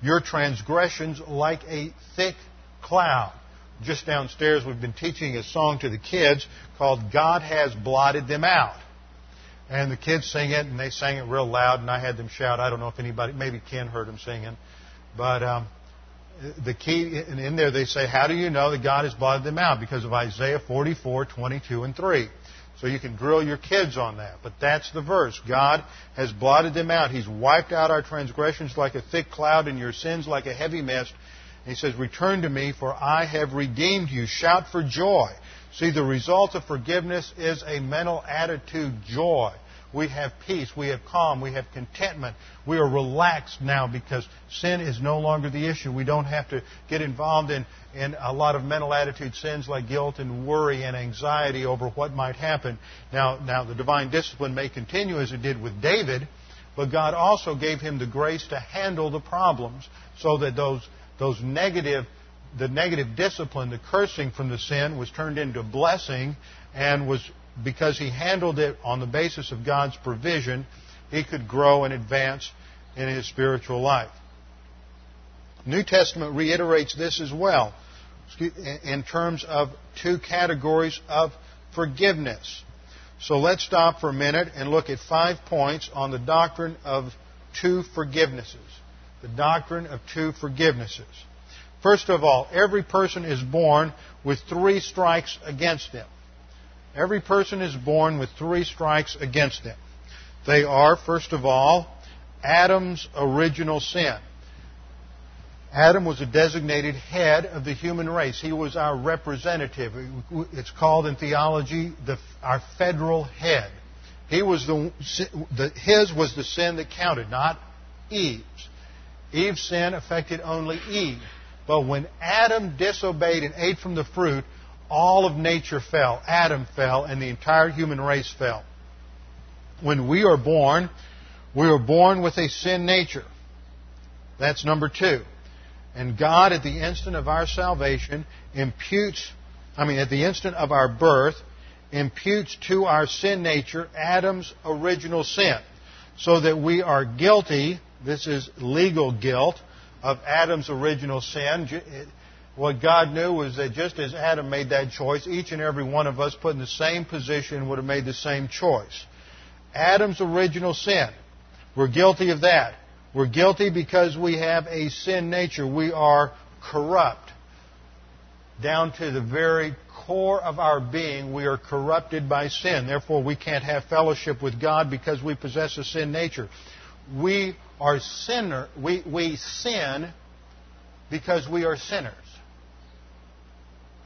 your transgressions like a thick cloud." Just downstairs, we've been teaching a song to the kids called "God Has Blotted Them Out." And the kids sing it, and they sang it real loud, and I had them shout. I don't know if anybody, maybe Ken heard them singing. But um, the key, in there they say, How do you know that God has blotted them out? Because of Isaiah 44, 22, and 3. So you can drill your kids on that. But that's the verse. God has blotted them out. He's wiped out our transgressions like a thick cloud and your sins like a heavy mist. And he says, Return to me, for I have redeemed you. Shout for joy. See, the result of forgiveness is a mental attitude joy. We have peace, we have calm, we have contentment. We are relaxed now because sin is no longer the issue. We don't have to get involved in, in a lot of mental attitude sins like guilt and worry and anxiety over what might happen. Now, now the divine discipline may continue as it did with David, but God also gave him the grace to handle the problems so that those, those negative the negative discipline, the cursing from the sin, was turned into blessing and was because he handled it on the basis of God's provision, he could grow and advance in his spiritual life. New Testament reiterates this as well in terms of two categories of forgiveness. So let's stop for a minute and look at five points on the doctrine of two forgivenesses. The doctrine of two forgivenesses. First of all, every person is born with three strikes against them. Every person is born with three strikes against them. They are, first of all, Adam's original sin. Adam was a designated head of the human race. He was our representative. It's called in theology the, our federal head. He was the, the, his was the sin that counted, not Eve's. Eve's sin affected only Eve. But when Adam disobeyed and ate from the fruit, all of nature fell. Adam fell, and the entire human race fell. When we are born, we are born with a sin nature. That's number two. And God, at the instant of our salvation, imputes, I mean, at the instant of our birth, imputes to our sin nature Adam's original sin. So that we are guilty, this is legal guilt, of Adam's original sin. What God knew was that just as Adam made that choice, each and every one of us put in the same position would have made the same choice. Adam's original sin. We're guilty of that. We're guilty because we have a sin nature. We are corrupt. Down to the very core of our being, we are corrupted by sin. Therefore, we can't have fellowship with God because we possess a sin nature. We are sinner. We, we sin because we are sinners.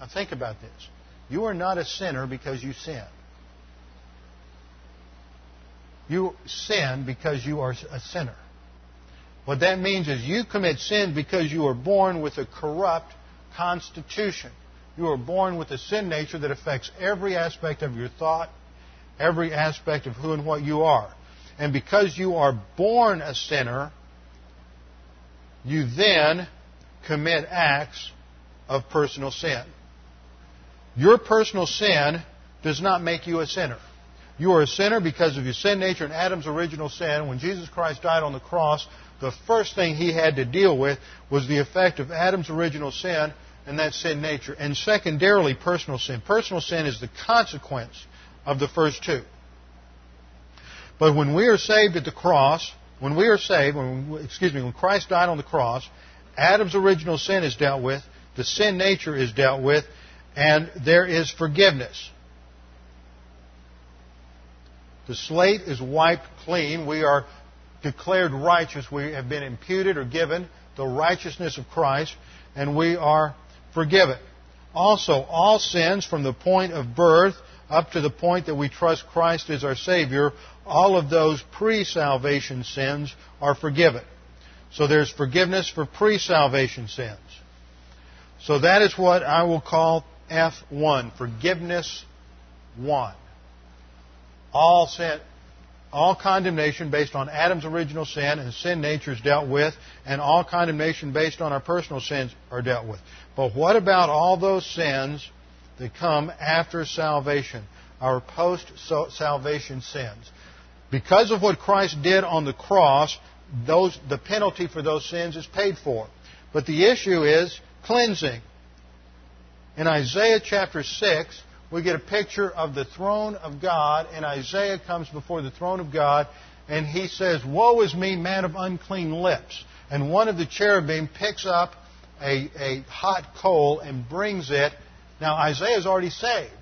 Now think about this. You are not a sinner because you sin. You sin because you are a sinner. What that means is you commit sin because you are born with a corrupt constitution. You are born with a sin nature that affects every aspect of your thought, every aspect of who and what you are. And because you are born a sinner, you then commit acts of personal sin. Your personal sin does not make you a sinner. You are a sinner because of your sin nature and Adam's original sin. When Jesus Christ died on the cross, the first thing he had to deal with was the effect of Adam's original sin and that sin nature. And secondarily, personal sin. Personal sin is the consequence of the first two. But when we are saved at the cross, when we are saved, when, excuse me, when Christ died on the cross, Adam's original sin is dealt with, the sin nature is dealt with, and there is forgiveness. The slate is wiped clean. We are declared righteous. We have been imputed or given the righteousness of Christ, and we are forgiven. Also, all sins from the point of birth up to the point that we trust Christ as our Savior, all of those pre salvation sins are forgiven. So there's forgiveness for pre salvation sins. So that is what I will call F1, forgiveness 1. All sin, all condemnation based on Adam's original sin and sin nature is dealt with, and all condemnation based on our personal sins are dealt with. But what about all those sins that come after salvation, our post salvation sins? Because of what Christ did on the cross, those, the penalty for those sins is paid for. But the issue is cleansing. In Isaiah chapter 6, we get a picture of the throne of God, and Isaiah comes before the throne of God, and he says, Woe is me, man of unclean lips. And one of the cherubim picks up a, a hot coal and brings it. Now, Isaiah is already saved,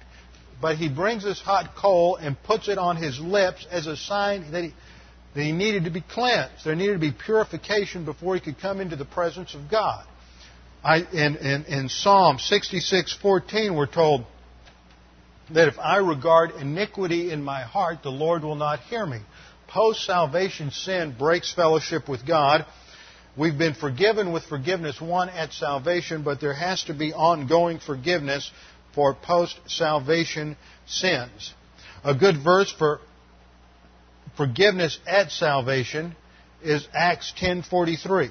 but he brings this hot coal and puts it on his lips as a sign that he, that he needed to be cleansed. There needed to be purification before he could come into the presence of God. I, in, in, in Psalm 66:14, we're told, that if I regard iniquity in my heart, the Lord will not hear me. Post salvation sin breaks fellowship with God. We've been forgiven with forgiveness one at salvation, but there has to be ongoing forgiveness for post salvation sins. A good verse for forgiveness at salvation is Acts 10:43.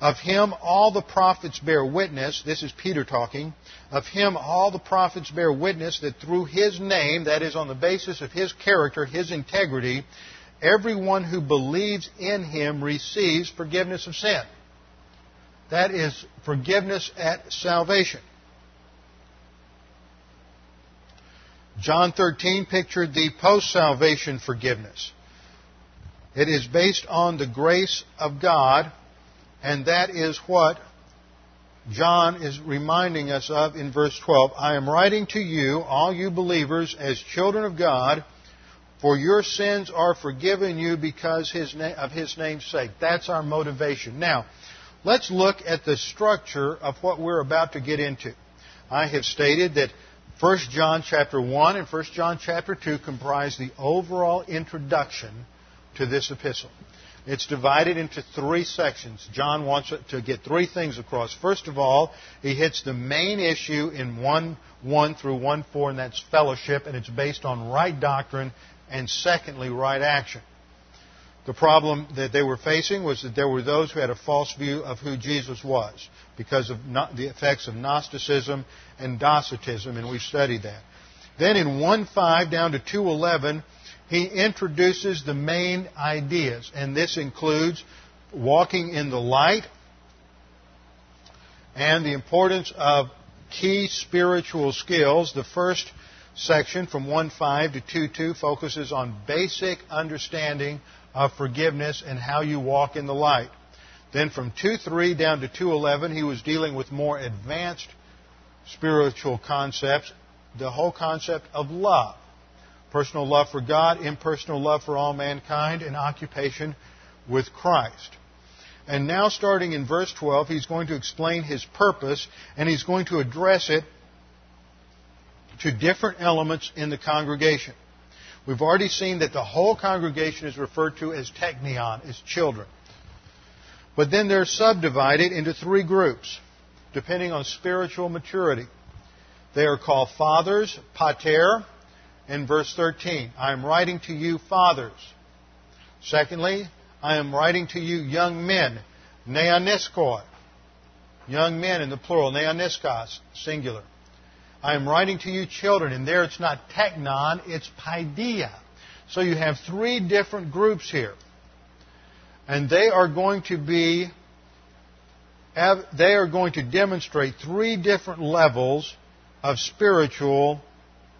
Of him all the prophets bear witness, this is Peter talking, of him all the prophets bear witness that through his name, that is on the basis of his character, his integrity, everyone who believes in him receives forgiveness of sin. That is forgiveness at salvation. John 13 pictured the post salvation forgiveness. It is based on the grace of God and that is what John is reminding us of in verse 12. I am writing to you, all you believers, as children of God, for your sins are forgiven you because of his name's sake. That's our motivation. Now, let's look at the structure of what we're about to get into. I have stated that 1 John chapter 1 and 1 John chapter 2 comprise the overall introduction to this epistle. It's divided into three sections. John wants to get three things across. First of all, he hits the main issue in 1 1 through 1 4, and that's fellowship, and it's based on right doctrine, and secondly, right action. The problem that they were facing was that there were those who had a false view of who Jesus was because of the effects of Gnosticism and Docetism, and we've studied that. Then in 1.5 down to 2.11, he introduces the main ideas, and this includes walking in the light and the importance of key spiritual skills. The first section from 1.5 to 2.2 focuses on basic understanding of forgiveness and how you walk in the light. Then from 2.3 down to 2.11, he was dealing with more advanced spiritual concepts, the whole concept of love personal love for God, impersonal love for all mankind, and occupation with Christ. And now, starting in verse 12, he's going to explain his purpose and he's going to address it to different elements in the congregation. We've already seen that the whole congregation is referred to as teknion, as children. But then they're subdivided into three groups, depending on spiritual maturity. They are called fathers, pater, in verse 13. I am writing to you, fathers. Secondly, I am writing to you, young men, neaniskoi. Young men in the plural, neaniskos, singular. I am writing to you, children, and there it's not teknon, it's paidia. So you have three different groups here. And they are going to be, they are going to demonstrate three different levels of spiritual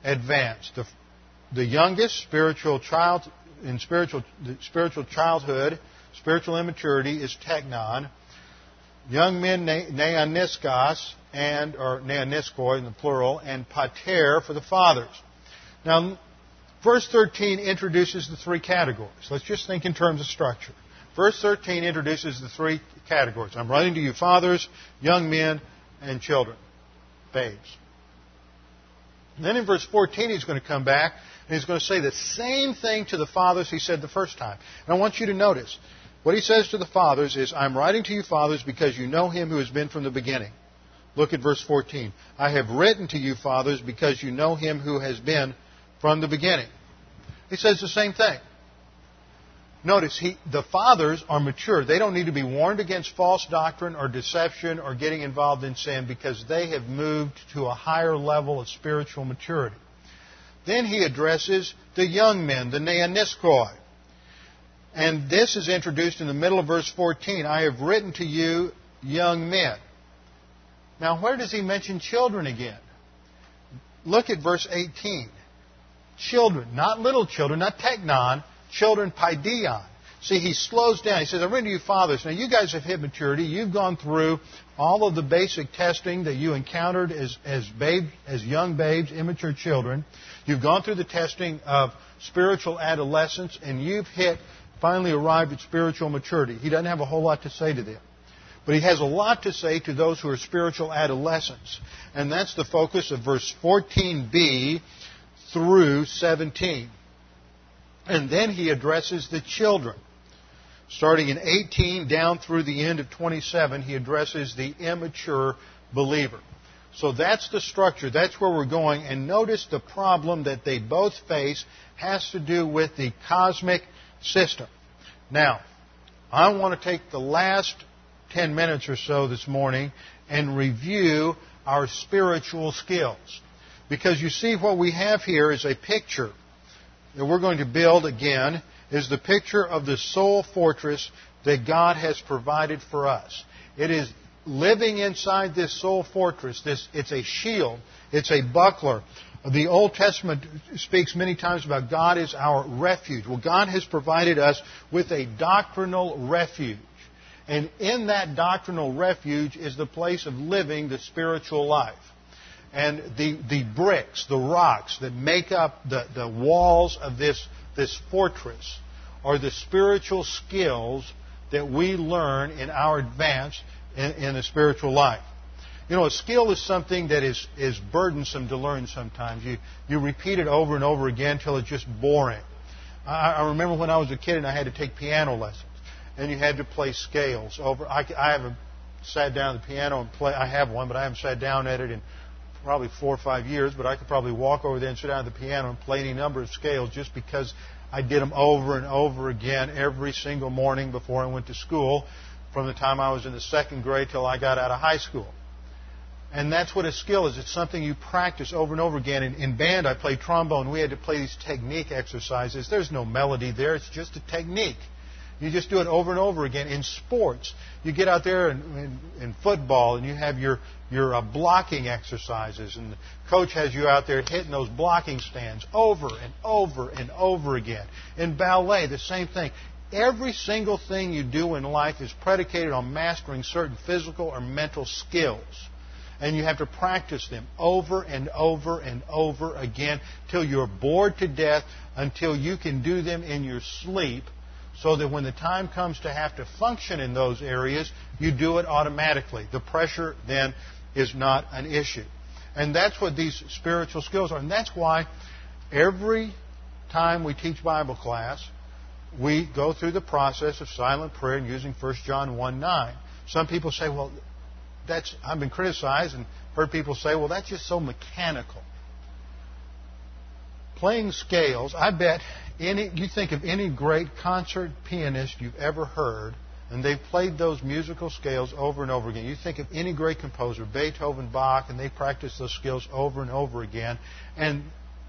advance. The, the youngest spiritual child in spiritual spiritual childhood, spiritual immaturity is teknon. Young men neaniskos and or neaniskoi in the plural and pater for the fathers. Now, verse 13 introduces the three categories. Let's just think in terms of structure. Verse 13 introduces the three categories. I'm writing to you fathers, young men, and children, babes. And then in verse 14, he's going to come back and he's going to say the same thing to the fathers he said the first time. And I want you to notice what he says to the fathers is, I'm writing to you, fathers, because you know him who has been from the beginning. Look at verse 14. I have written to you, fathers, because you know him who has been from the beginning. He says the same thing. Notice, he, the fathers are mature. They don't need to be warned against false doctrine or deception or getting involved in sin because they have moved to a higher level of spiritual maturity. Then he addresses the young men, the neaniskoi. And this is introduced in the middle of verse 14. I have written to you, young men. Now, where does he mention children again? Look at verse 18. Children, not little children, not teknon, children paideon. See, he slows down. He says, I've written to you fathers. Now, you guys have hit maturity. You've gone through all of the basic testing that you encountered as, as, babe, as young babes, immature children. You've gone through the testing of spiritual adolescence, and you've hit, finally arrived at spiritual maturity. He doesn't have a whole lot to say to them. But he has a lot to say to those who are spiritual adolescents. And that's the focus of verse 14b through 17. And then he addresses the children. Starting in 18 down through the end of 27, he addresses the immature believer. So that's the structure. That's where we're going. And notice the problem that they both face has to do with the cosmic system. Now, I want to take the last 10 minutes or so this morning and review our spiritual skills. Because you see, what we have here is a picture that we're going to build again is the picture of the soul fortress that God has provided for us. It is living inside this soul fortress. This, it's a shield. It's a buckler. The Old Testament speaks many times about God is our refuge. Well, God has provided us with a doctrinal refuge. And in that doctrinal refuge is the place of living the spiritual life. And the, the bricks, the rocks that make up the, the walls of this, this fortress are the spiritual skills that we learn in our advance in, in the spiritual life. You know, a skill is something that is, is burdensome to learn sometimes. You, you repeat it over and over again until it's just boring. I, I remember when I was a kid and I had to take piano lessons, and you had to play scales over. I, I haven't sat down at the piano and play. I have one, but I haven't sat down at it in probably four or five years. But I could probably walk over there and sit down at the piano and play any number of scales just because I did them over and over again every single morning before I went to school, from the time I was in the second grade till I got out of high school. And that's what a skill is. It's something you practice over and over again. In, in band, I played trombone. We had to play these technique exercises. There's no melody there. It's just a technique. You just do it over and over again. In sports, you get out there in, in, in football and you have your, your uh, blocking exercises, and the coach has you out there hitting those blocking stands over and over and over again. In ballet, the same thing. Every single thing you do in life is predicated on mastering certain physical or mental skills and you have to practice them over and over and over again till you're bored to death, until you can do them in your sleep, so that when the time comes to have to function in those areas, you do it automatically. The pressure then is not an issue. And that's what these spiritual skills are. And that's why every time we teach Bible class, we go through the process of silent prayer and using 1 John 1 9. Some people say, well, that's I've been criticized and heard people say, well, that's just so mechanical. Playing scales, I bet any you think of any great concert pianist you've ever heard, and they've played those musical scales over and over again. You think of any great composer, Beethoven, Bach, and they practice those skills over and over again. And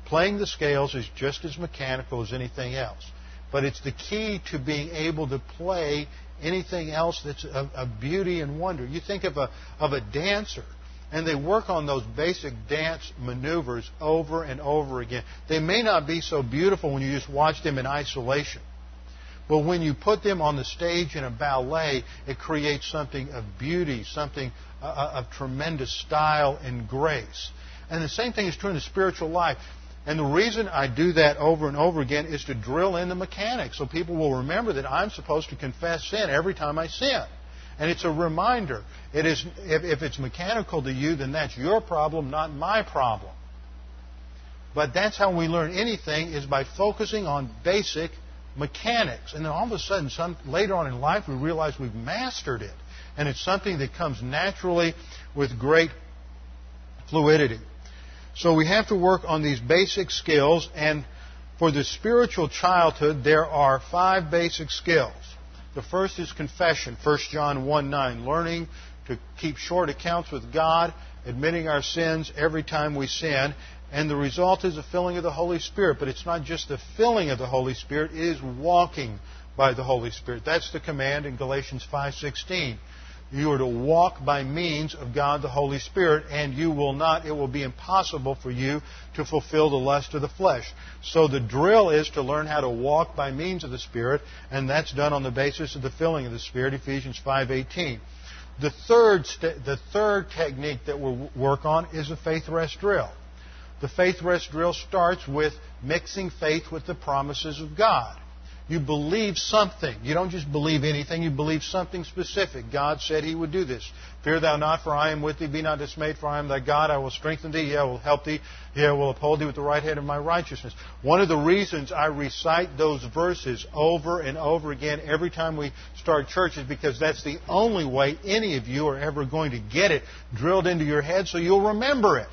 playing the scales is just as mechanical as anything else. But it's the key to being able to play anything else that's of, of beauty and wonder. You think of a, of a dancer, and they work on those basic dance maneuvers over and over again. They may not be so beautiful when you just watch them in isolation. But when you put them on the stage in a ballet, it creates something of beauty, something uh, uh of tremendous style and grace. And the same thing is true in the spiritual life. And the reason I do that over and over again is to drill in the mechanics so people will remember that I'm supposed to confess sin every time I sin. And it's a reminder. It is, if, if it's mechanical to you, then that's your problem, not my problem. But that's how we learn anything is by focusing on basic mechanics. And then all of a sudden, some, later on in life, we realize we've mastered it. And it's something that comes naturally with great fluidity. So we have to work on these basic skills, and for the spiritual childhood, there are five basic skills. The first is confession, 1 John 1 9, learning to keep short accounts with God, admitting our sins every time we sin, and the result is a filling of the Holy Spirit. But it's not just the filling of the Holy Spirit, it is walking by the Holy Spirit. That's the command in Galatians 5:16. You are to walk by means of God the Holy Spirit, and you will not, it will be impossible for you to fulfill the lust of the flesh. So the drill is to learn how to walk by means of the Spirit, and that's done on the basis of the filling of the Spirit, Ephesians 5.18. The third, the third technique that we'll work on is a faith rest drill. The faith rest drill starts with mixing faith with the promises of God. You believe something. You don't just believe anything, you believe something specific. God said He would do this. Fear thou not, for I am with thee. Be not dismayed, for I am thy God. I will strengthen thee. I will help thee. I will uphold thee with the right hand of my righteousness. One of the reasons I recite those verses over and over again every time we start church is because that's the only way any of you are ever going to get it drilled into your head so you'll remember it.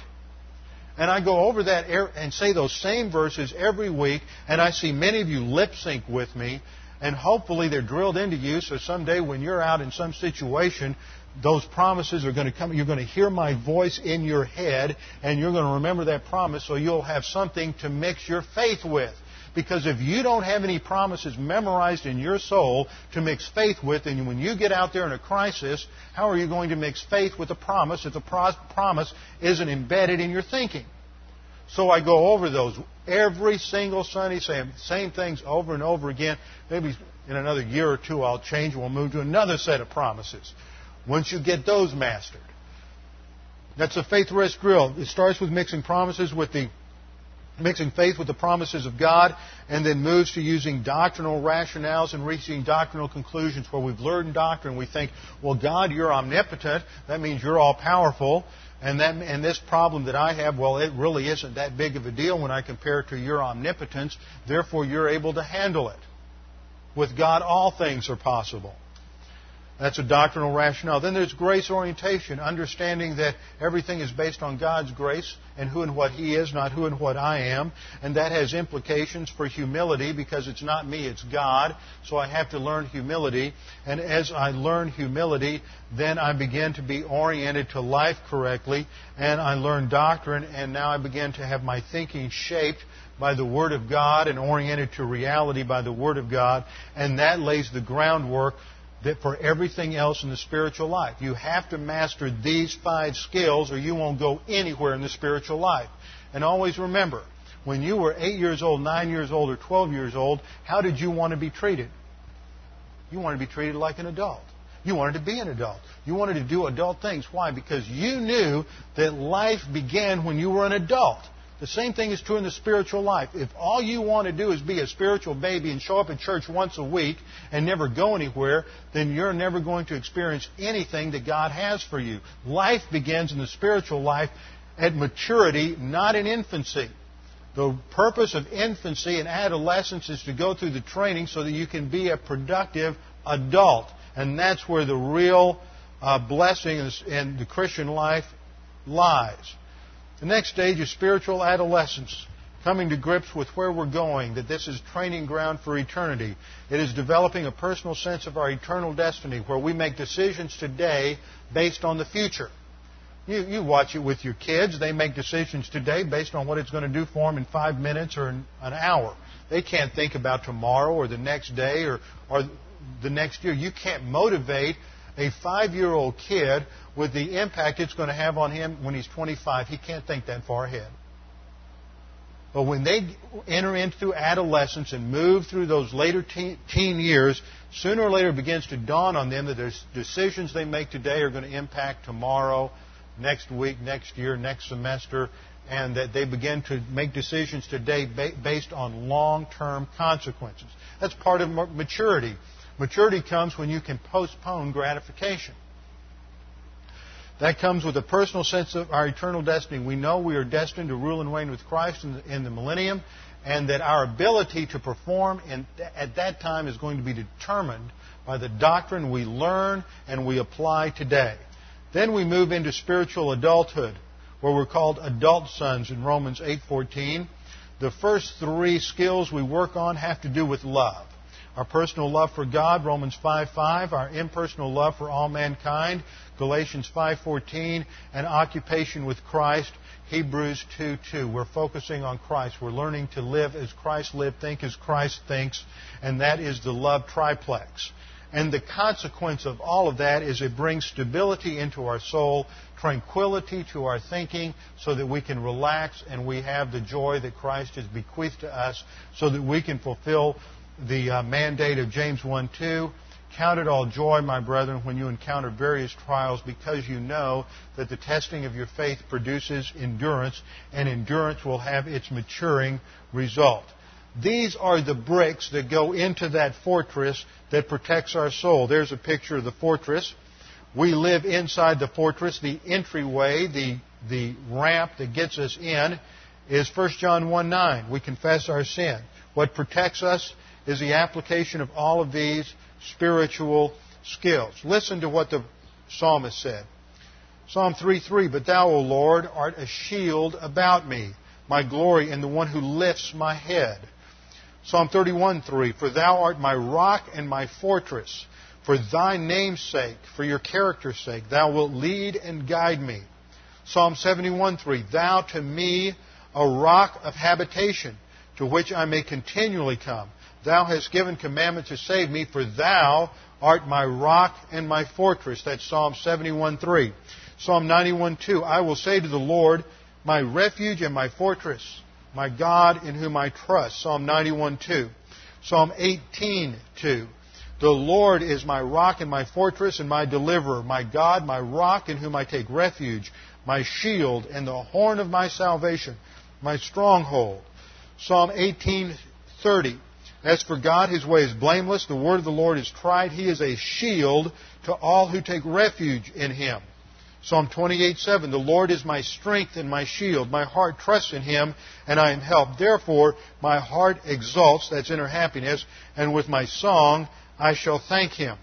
And I go over that er, and say those same verses every week, and I see many of you lip sync with me, and hopefully they're drilled into you so someday when you're out in some situation, those promises are going to come. You're going to hear my voice in your head, and you're going to remember that promise so you'll have something to mix your faith with. Because if you don't have any promises memorized in your soul to mix faith with, and when you get out there in a crisis, how are you going to mix faith with a promise if the promise isn't embedded in your thinking? So I go over those every single Sunday, same, same things over and over again. Maybe in another year or two, I'll change we'll move to another set of promises. Once you get those mastered. That's a faith rest drill. It starts with mixing promises with the mixing faith with the promises of God, and then moves to using doctrinal rationales and reaching doctrinal conclusions where we've learned doctrine. We think, well, God, you're omnipotent. That means you're all powerful. And, that, and this problem that I have, well, it really isn't that big of a deal when I compare it to your omnipotence. Therefore, you're able to handle it. With God, all things are possible. That's a doctrinal rationale. Then there's grace orientation, understanding that everything is based on God's grace and who and what He is, not who and what I am. And that has implications for humility because it's not me, it's God. So I have to learn humility. And as I learn humility, then I begin to be oriented to life correctly and I learn doctrine and now I begin to have my thinking shaped by the Word of God and oriented to reality by the Word of God. And that lays the groundwork that for everything else in the spiritual life. You have to master these five skills or you won't go anywhere in the spiritual life. And always remember, when you were 8 years old, 9 years old, or 12 years old, how did you want to be treated? You wanted to be treated like an adult. You wanted to be an adult. You wanted to do adult things. Why? Because you knew that life began when you were an adult. The same thing is true in the spiritual life. If all you want to do is be a spiritual baby and show up at church once a week and never go anywhere, then you're never going to experience anything that God has for you. Life begins in the spiritual life at maturity, not in infancy. The purpose of infancy and adolescence is to go through the training so that you can be a productive adult. And that's where the real uh, blessing in the Christian life lies. The next stage is spiritual adolescence, coming to grips with where we're going, that this is training ground for eternity. It is developing a personal sense of our eternal destiny, where we make decisions today based on the future. You, you watch it with your kids. They make decisions today based on what it's going to do for them in five minutes or an hour. They can't think about tomorrow or the next day or, or the next year. You can't motivate a five year old kid with the impact it's going to have on him when he's 25. He can't think that far ahead. But when they enter into adolescence and move through those later teen, years, sooner or later it begins to dawn on them that there's decisions they make today are going to impact tomorrow, next week, next year, next semester, and that they begin to make decisions today based on long term consequences. That's part of maturity. Maturity comes when you can postpone gratification. That comes with a personal sense of our eternal destiny. We know we are destined to rule and reign with Christ in the, in the millennium, and that our ability to perform in, at that time is going to be determined by the doctrine we learn and we apply today. Then we move into spiritual adulthood, where we're called adult sons in Romans 8:14. The first three skills we work on have to do with love our personal love for God, Romans 5:5, our impersonal love for all mankind, Galatians 5:14, and occupation with Christ, Hebrews 2:2. We're focusing on Christ. We're learning to live as Christ lived, think as Christ thinks, and that is the love triplex. And the consequence of all of that is it brings stability into our soul, tranquility to our thinking, so that we can relax and we have the joy that Christ has bequeathed to us, so that we can fulfill the uh, mandate of James 1 2. Count it all joy, my brethren, when you encounter various trials, because you know that the testing of your faith produces endurance, and endurance will have its maturing result. These are the bricks that go into that fortress that protects our soul. There's a picture of the fortress. We live inside the fortress. The entryway, the, the ramp that gets us in, is 1 John 1 9. We confess our sin. What protects us is the application of all of these spiritual skills. Listen to what the psalmist said. Psalm 3:3, But thou, O Lord, art a shield about me, my glory, and the one who lifts my head. Psalm 31:3, For thou art my rock and my fortress. For thy name's sake, for your character's sake, thou wilt lead and guide me. Psalm 71:3, Thou to me a rock of habitation, to which I may continually come. Thou hast given commandment to save me, for thou art my rock and my fortress. That's Psalm 71.3. Psalm 91.2. I will say to the Lord, my refuge and my fortress, my God in whom I trust. Psalm 91.2. Psalm 18.2. The Lord is my rock and my fortress and my deliverer, my God, my rock in whom I take refuge, my shield and the horn of my salvation, my stronghold. Psalm 18:30. As for God, his way is blameless. The word of the Lord is tried. He is a shield to all who take refuge in him. Psalm 28:7. The Lord is my strength and my shield. My heart trusts in him, and I am helped. Therefore, my heart exults, that's inner happiness, and with my song I shall thank him.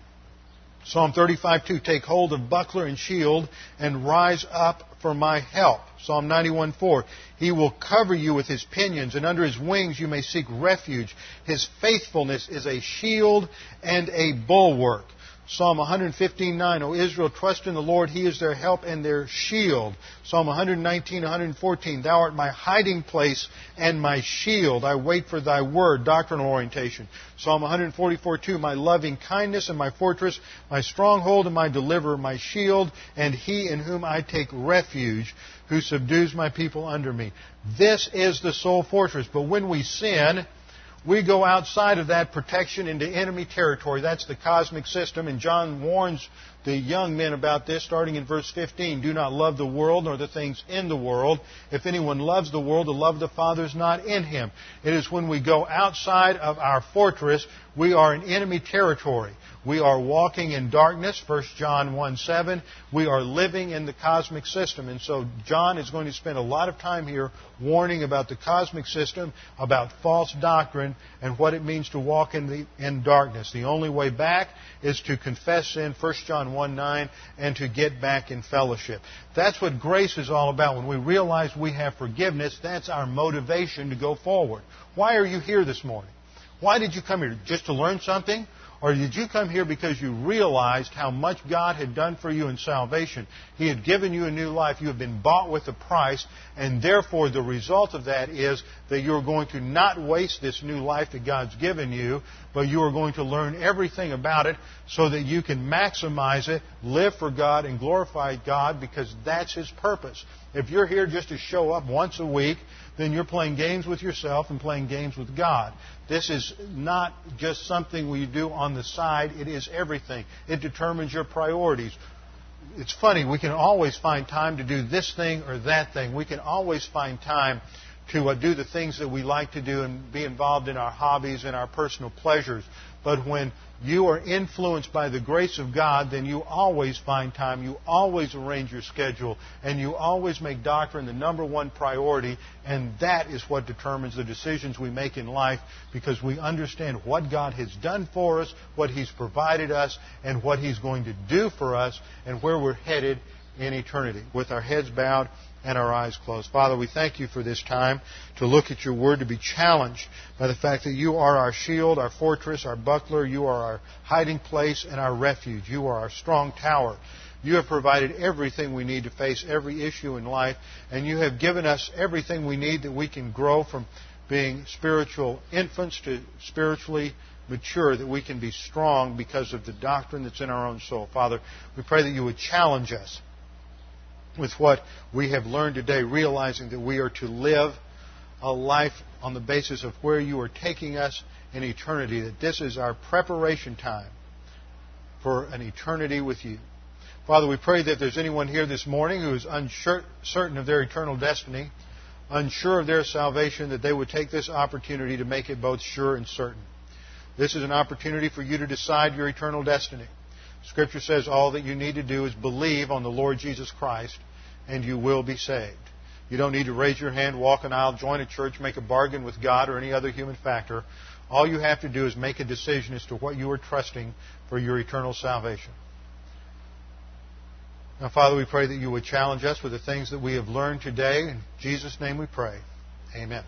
Psalm 35:2 Take hold of buckler and shield and rise up for my help. Psalm 91:4 He will cover you with his pinions and under his wings you may seek refuge. His faithfulness is a shield and a bulwark. Psalm 115:9, O Israel, trust in the Lord; He is their help and their shield. Psalm 119:114. Thou art my hiding place and my shield. I wait for Thy word, doctrinal orientation. Psalm 144:2, My loving kindness and my fortress, my stronghold and my deliverer, my shield, and He in whom I take refuge, who subdues my people under me. This is the soul fortress. But when we sin, we go outside of that protection into enemy territory. That's the cosmic system. And John warns the young men about this starting in verse 15. Do not love the world nor the things in the world. If anyone loves the world, the love of the Father is not in him. It is when we go outside of our fortress, we are in enemy territory. We are walking in darkness, 1 John 1 7. We are living in the cosmic system. And so John is going to spend a lot of time here warning about the cosmic system, about false doctrine, and what it means to walk in, the, in darkness. The only way back is to confess sin, 1 John 1 9, and to get back in fellowship. That's what grace is all about. When we realize we have forgiveness, that's our motivation to go forward. Why are you here this morning? Why did you come here? Just to learn something? Or did you come here because you realized how much God had done for you in salvation? He had given you a new life. You have been bought with a price. And therefore, the result of that is that you're going to not waste this new life that God's given you, but you are going to learn everything about it so that you can maximize it, live for God, and glorify God because that's His purpose. If you're here just to show up once a week, then you're playing games with yourself and playing games with God. This is not just something we do on the side, it is everything. It determines your priorities. It's funny, we can always find time to do this thing or that thing. We can always find time to uh, do the things that we like to do and be involved in our hobbies and our personal pleasures. But when you are influenced by the grace of God, then you always find time, you always arrange your schedule, and you always make doctrine the number one priority, and that is what determines the decisions we make in life because we understand what God has done for us, what He's provided us, and what He's going to do for us, and where we're headed in eternity. With our heads bowed and our eyes closed. Father, we thank you for this time to look at your word, to be challenged by the fact that you are our shield, our fortress, our buckler. You are our hiding place and our refuge. You are our strong tower. You have provided everything we need to face every issue in life, and you have given us everything we need that we can grow from being spiritual infants to spiritually mature, that we can be strong because of the doctrine that's in our own soul. Father, we pray that you would challenge us with what we have learned today, realizing that we are to live a life on the basis of where you are taking us in eternity, that this is our preparation time for an eternity with you. Father, we pray that there's anyone here this morning who is uncertain of their eternal destiny, unsure of their salvation, that they would take this opportunity to make it both sure and certain. This is an opportunity for you to decide your eternal destiny. Scripture says all that you need to do is believe on the Lord Jesus Christ and you will be saved. You don't need to raise your hand, walk an aisle, join a church, make a bargain with God or any other human factor. All you have to do is make a decision as to what you are trusting for your eternal salvation. Now, Father, we pray that you would challenge us with the things that we have learned today. In Jesus' name we pray. Amen.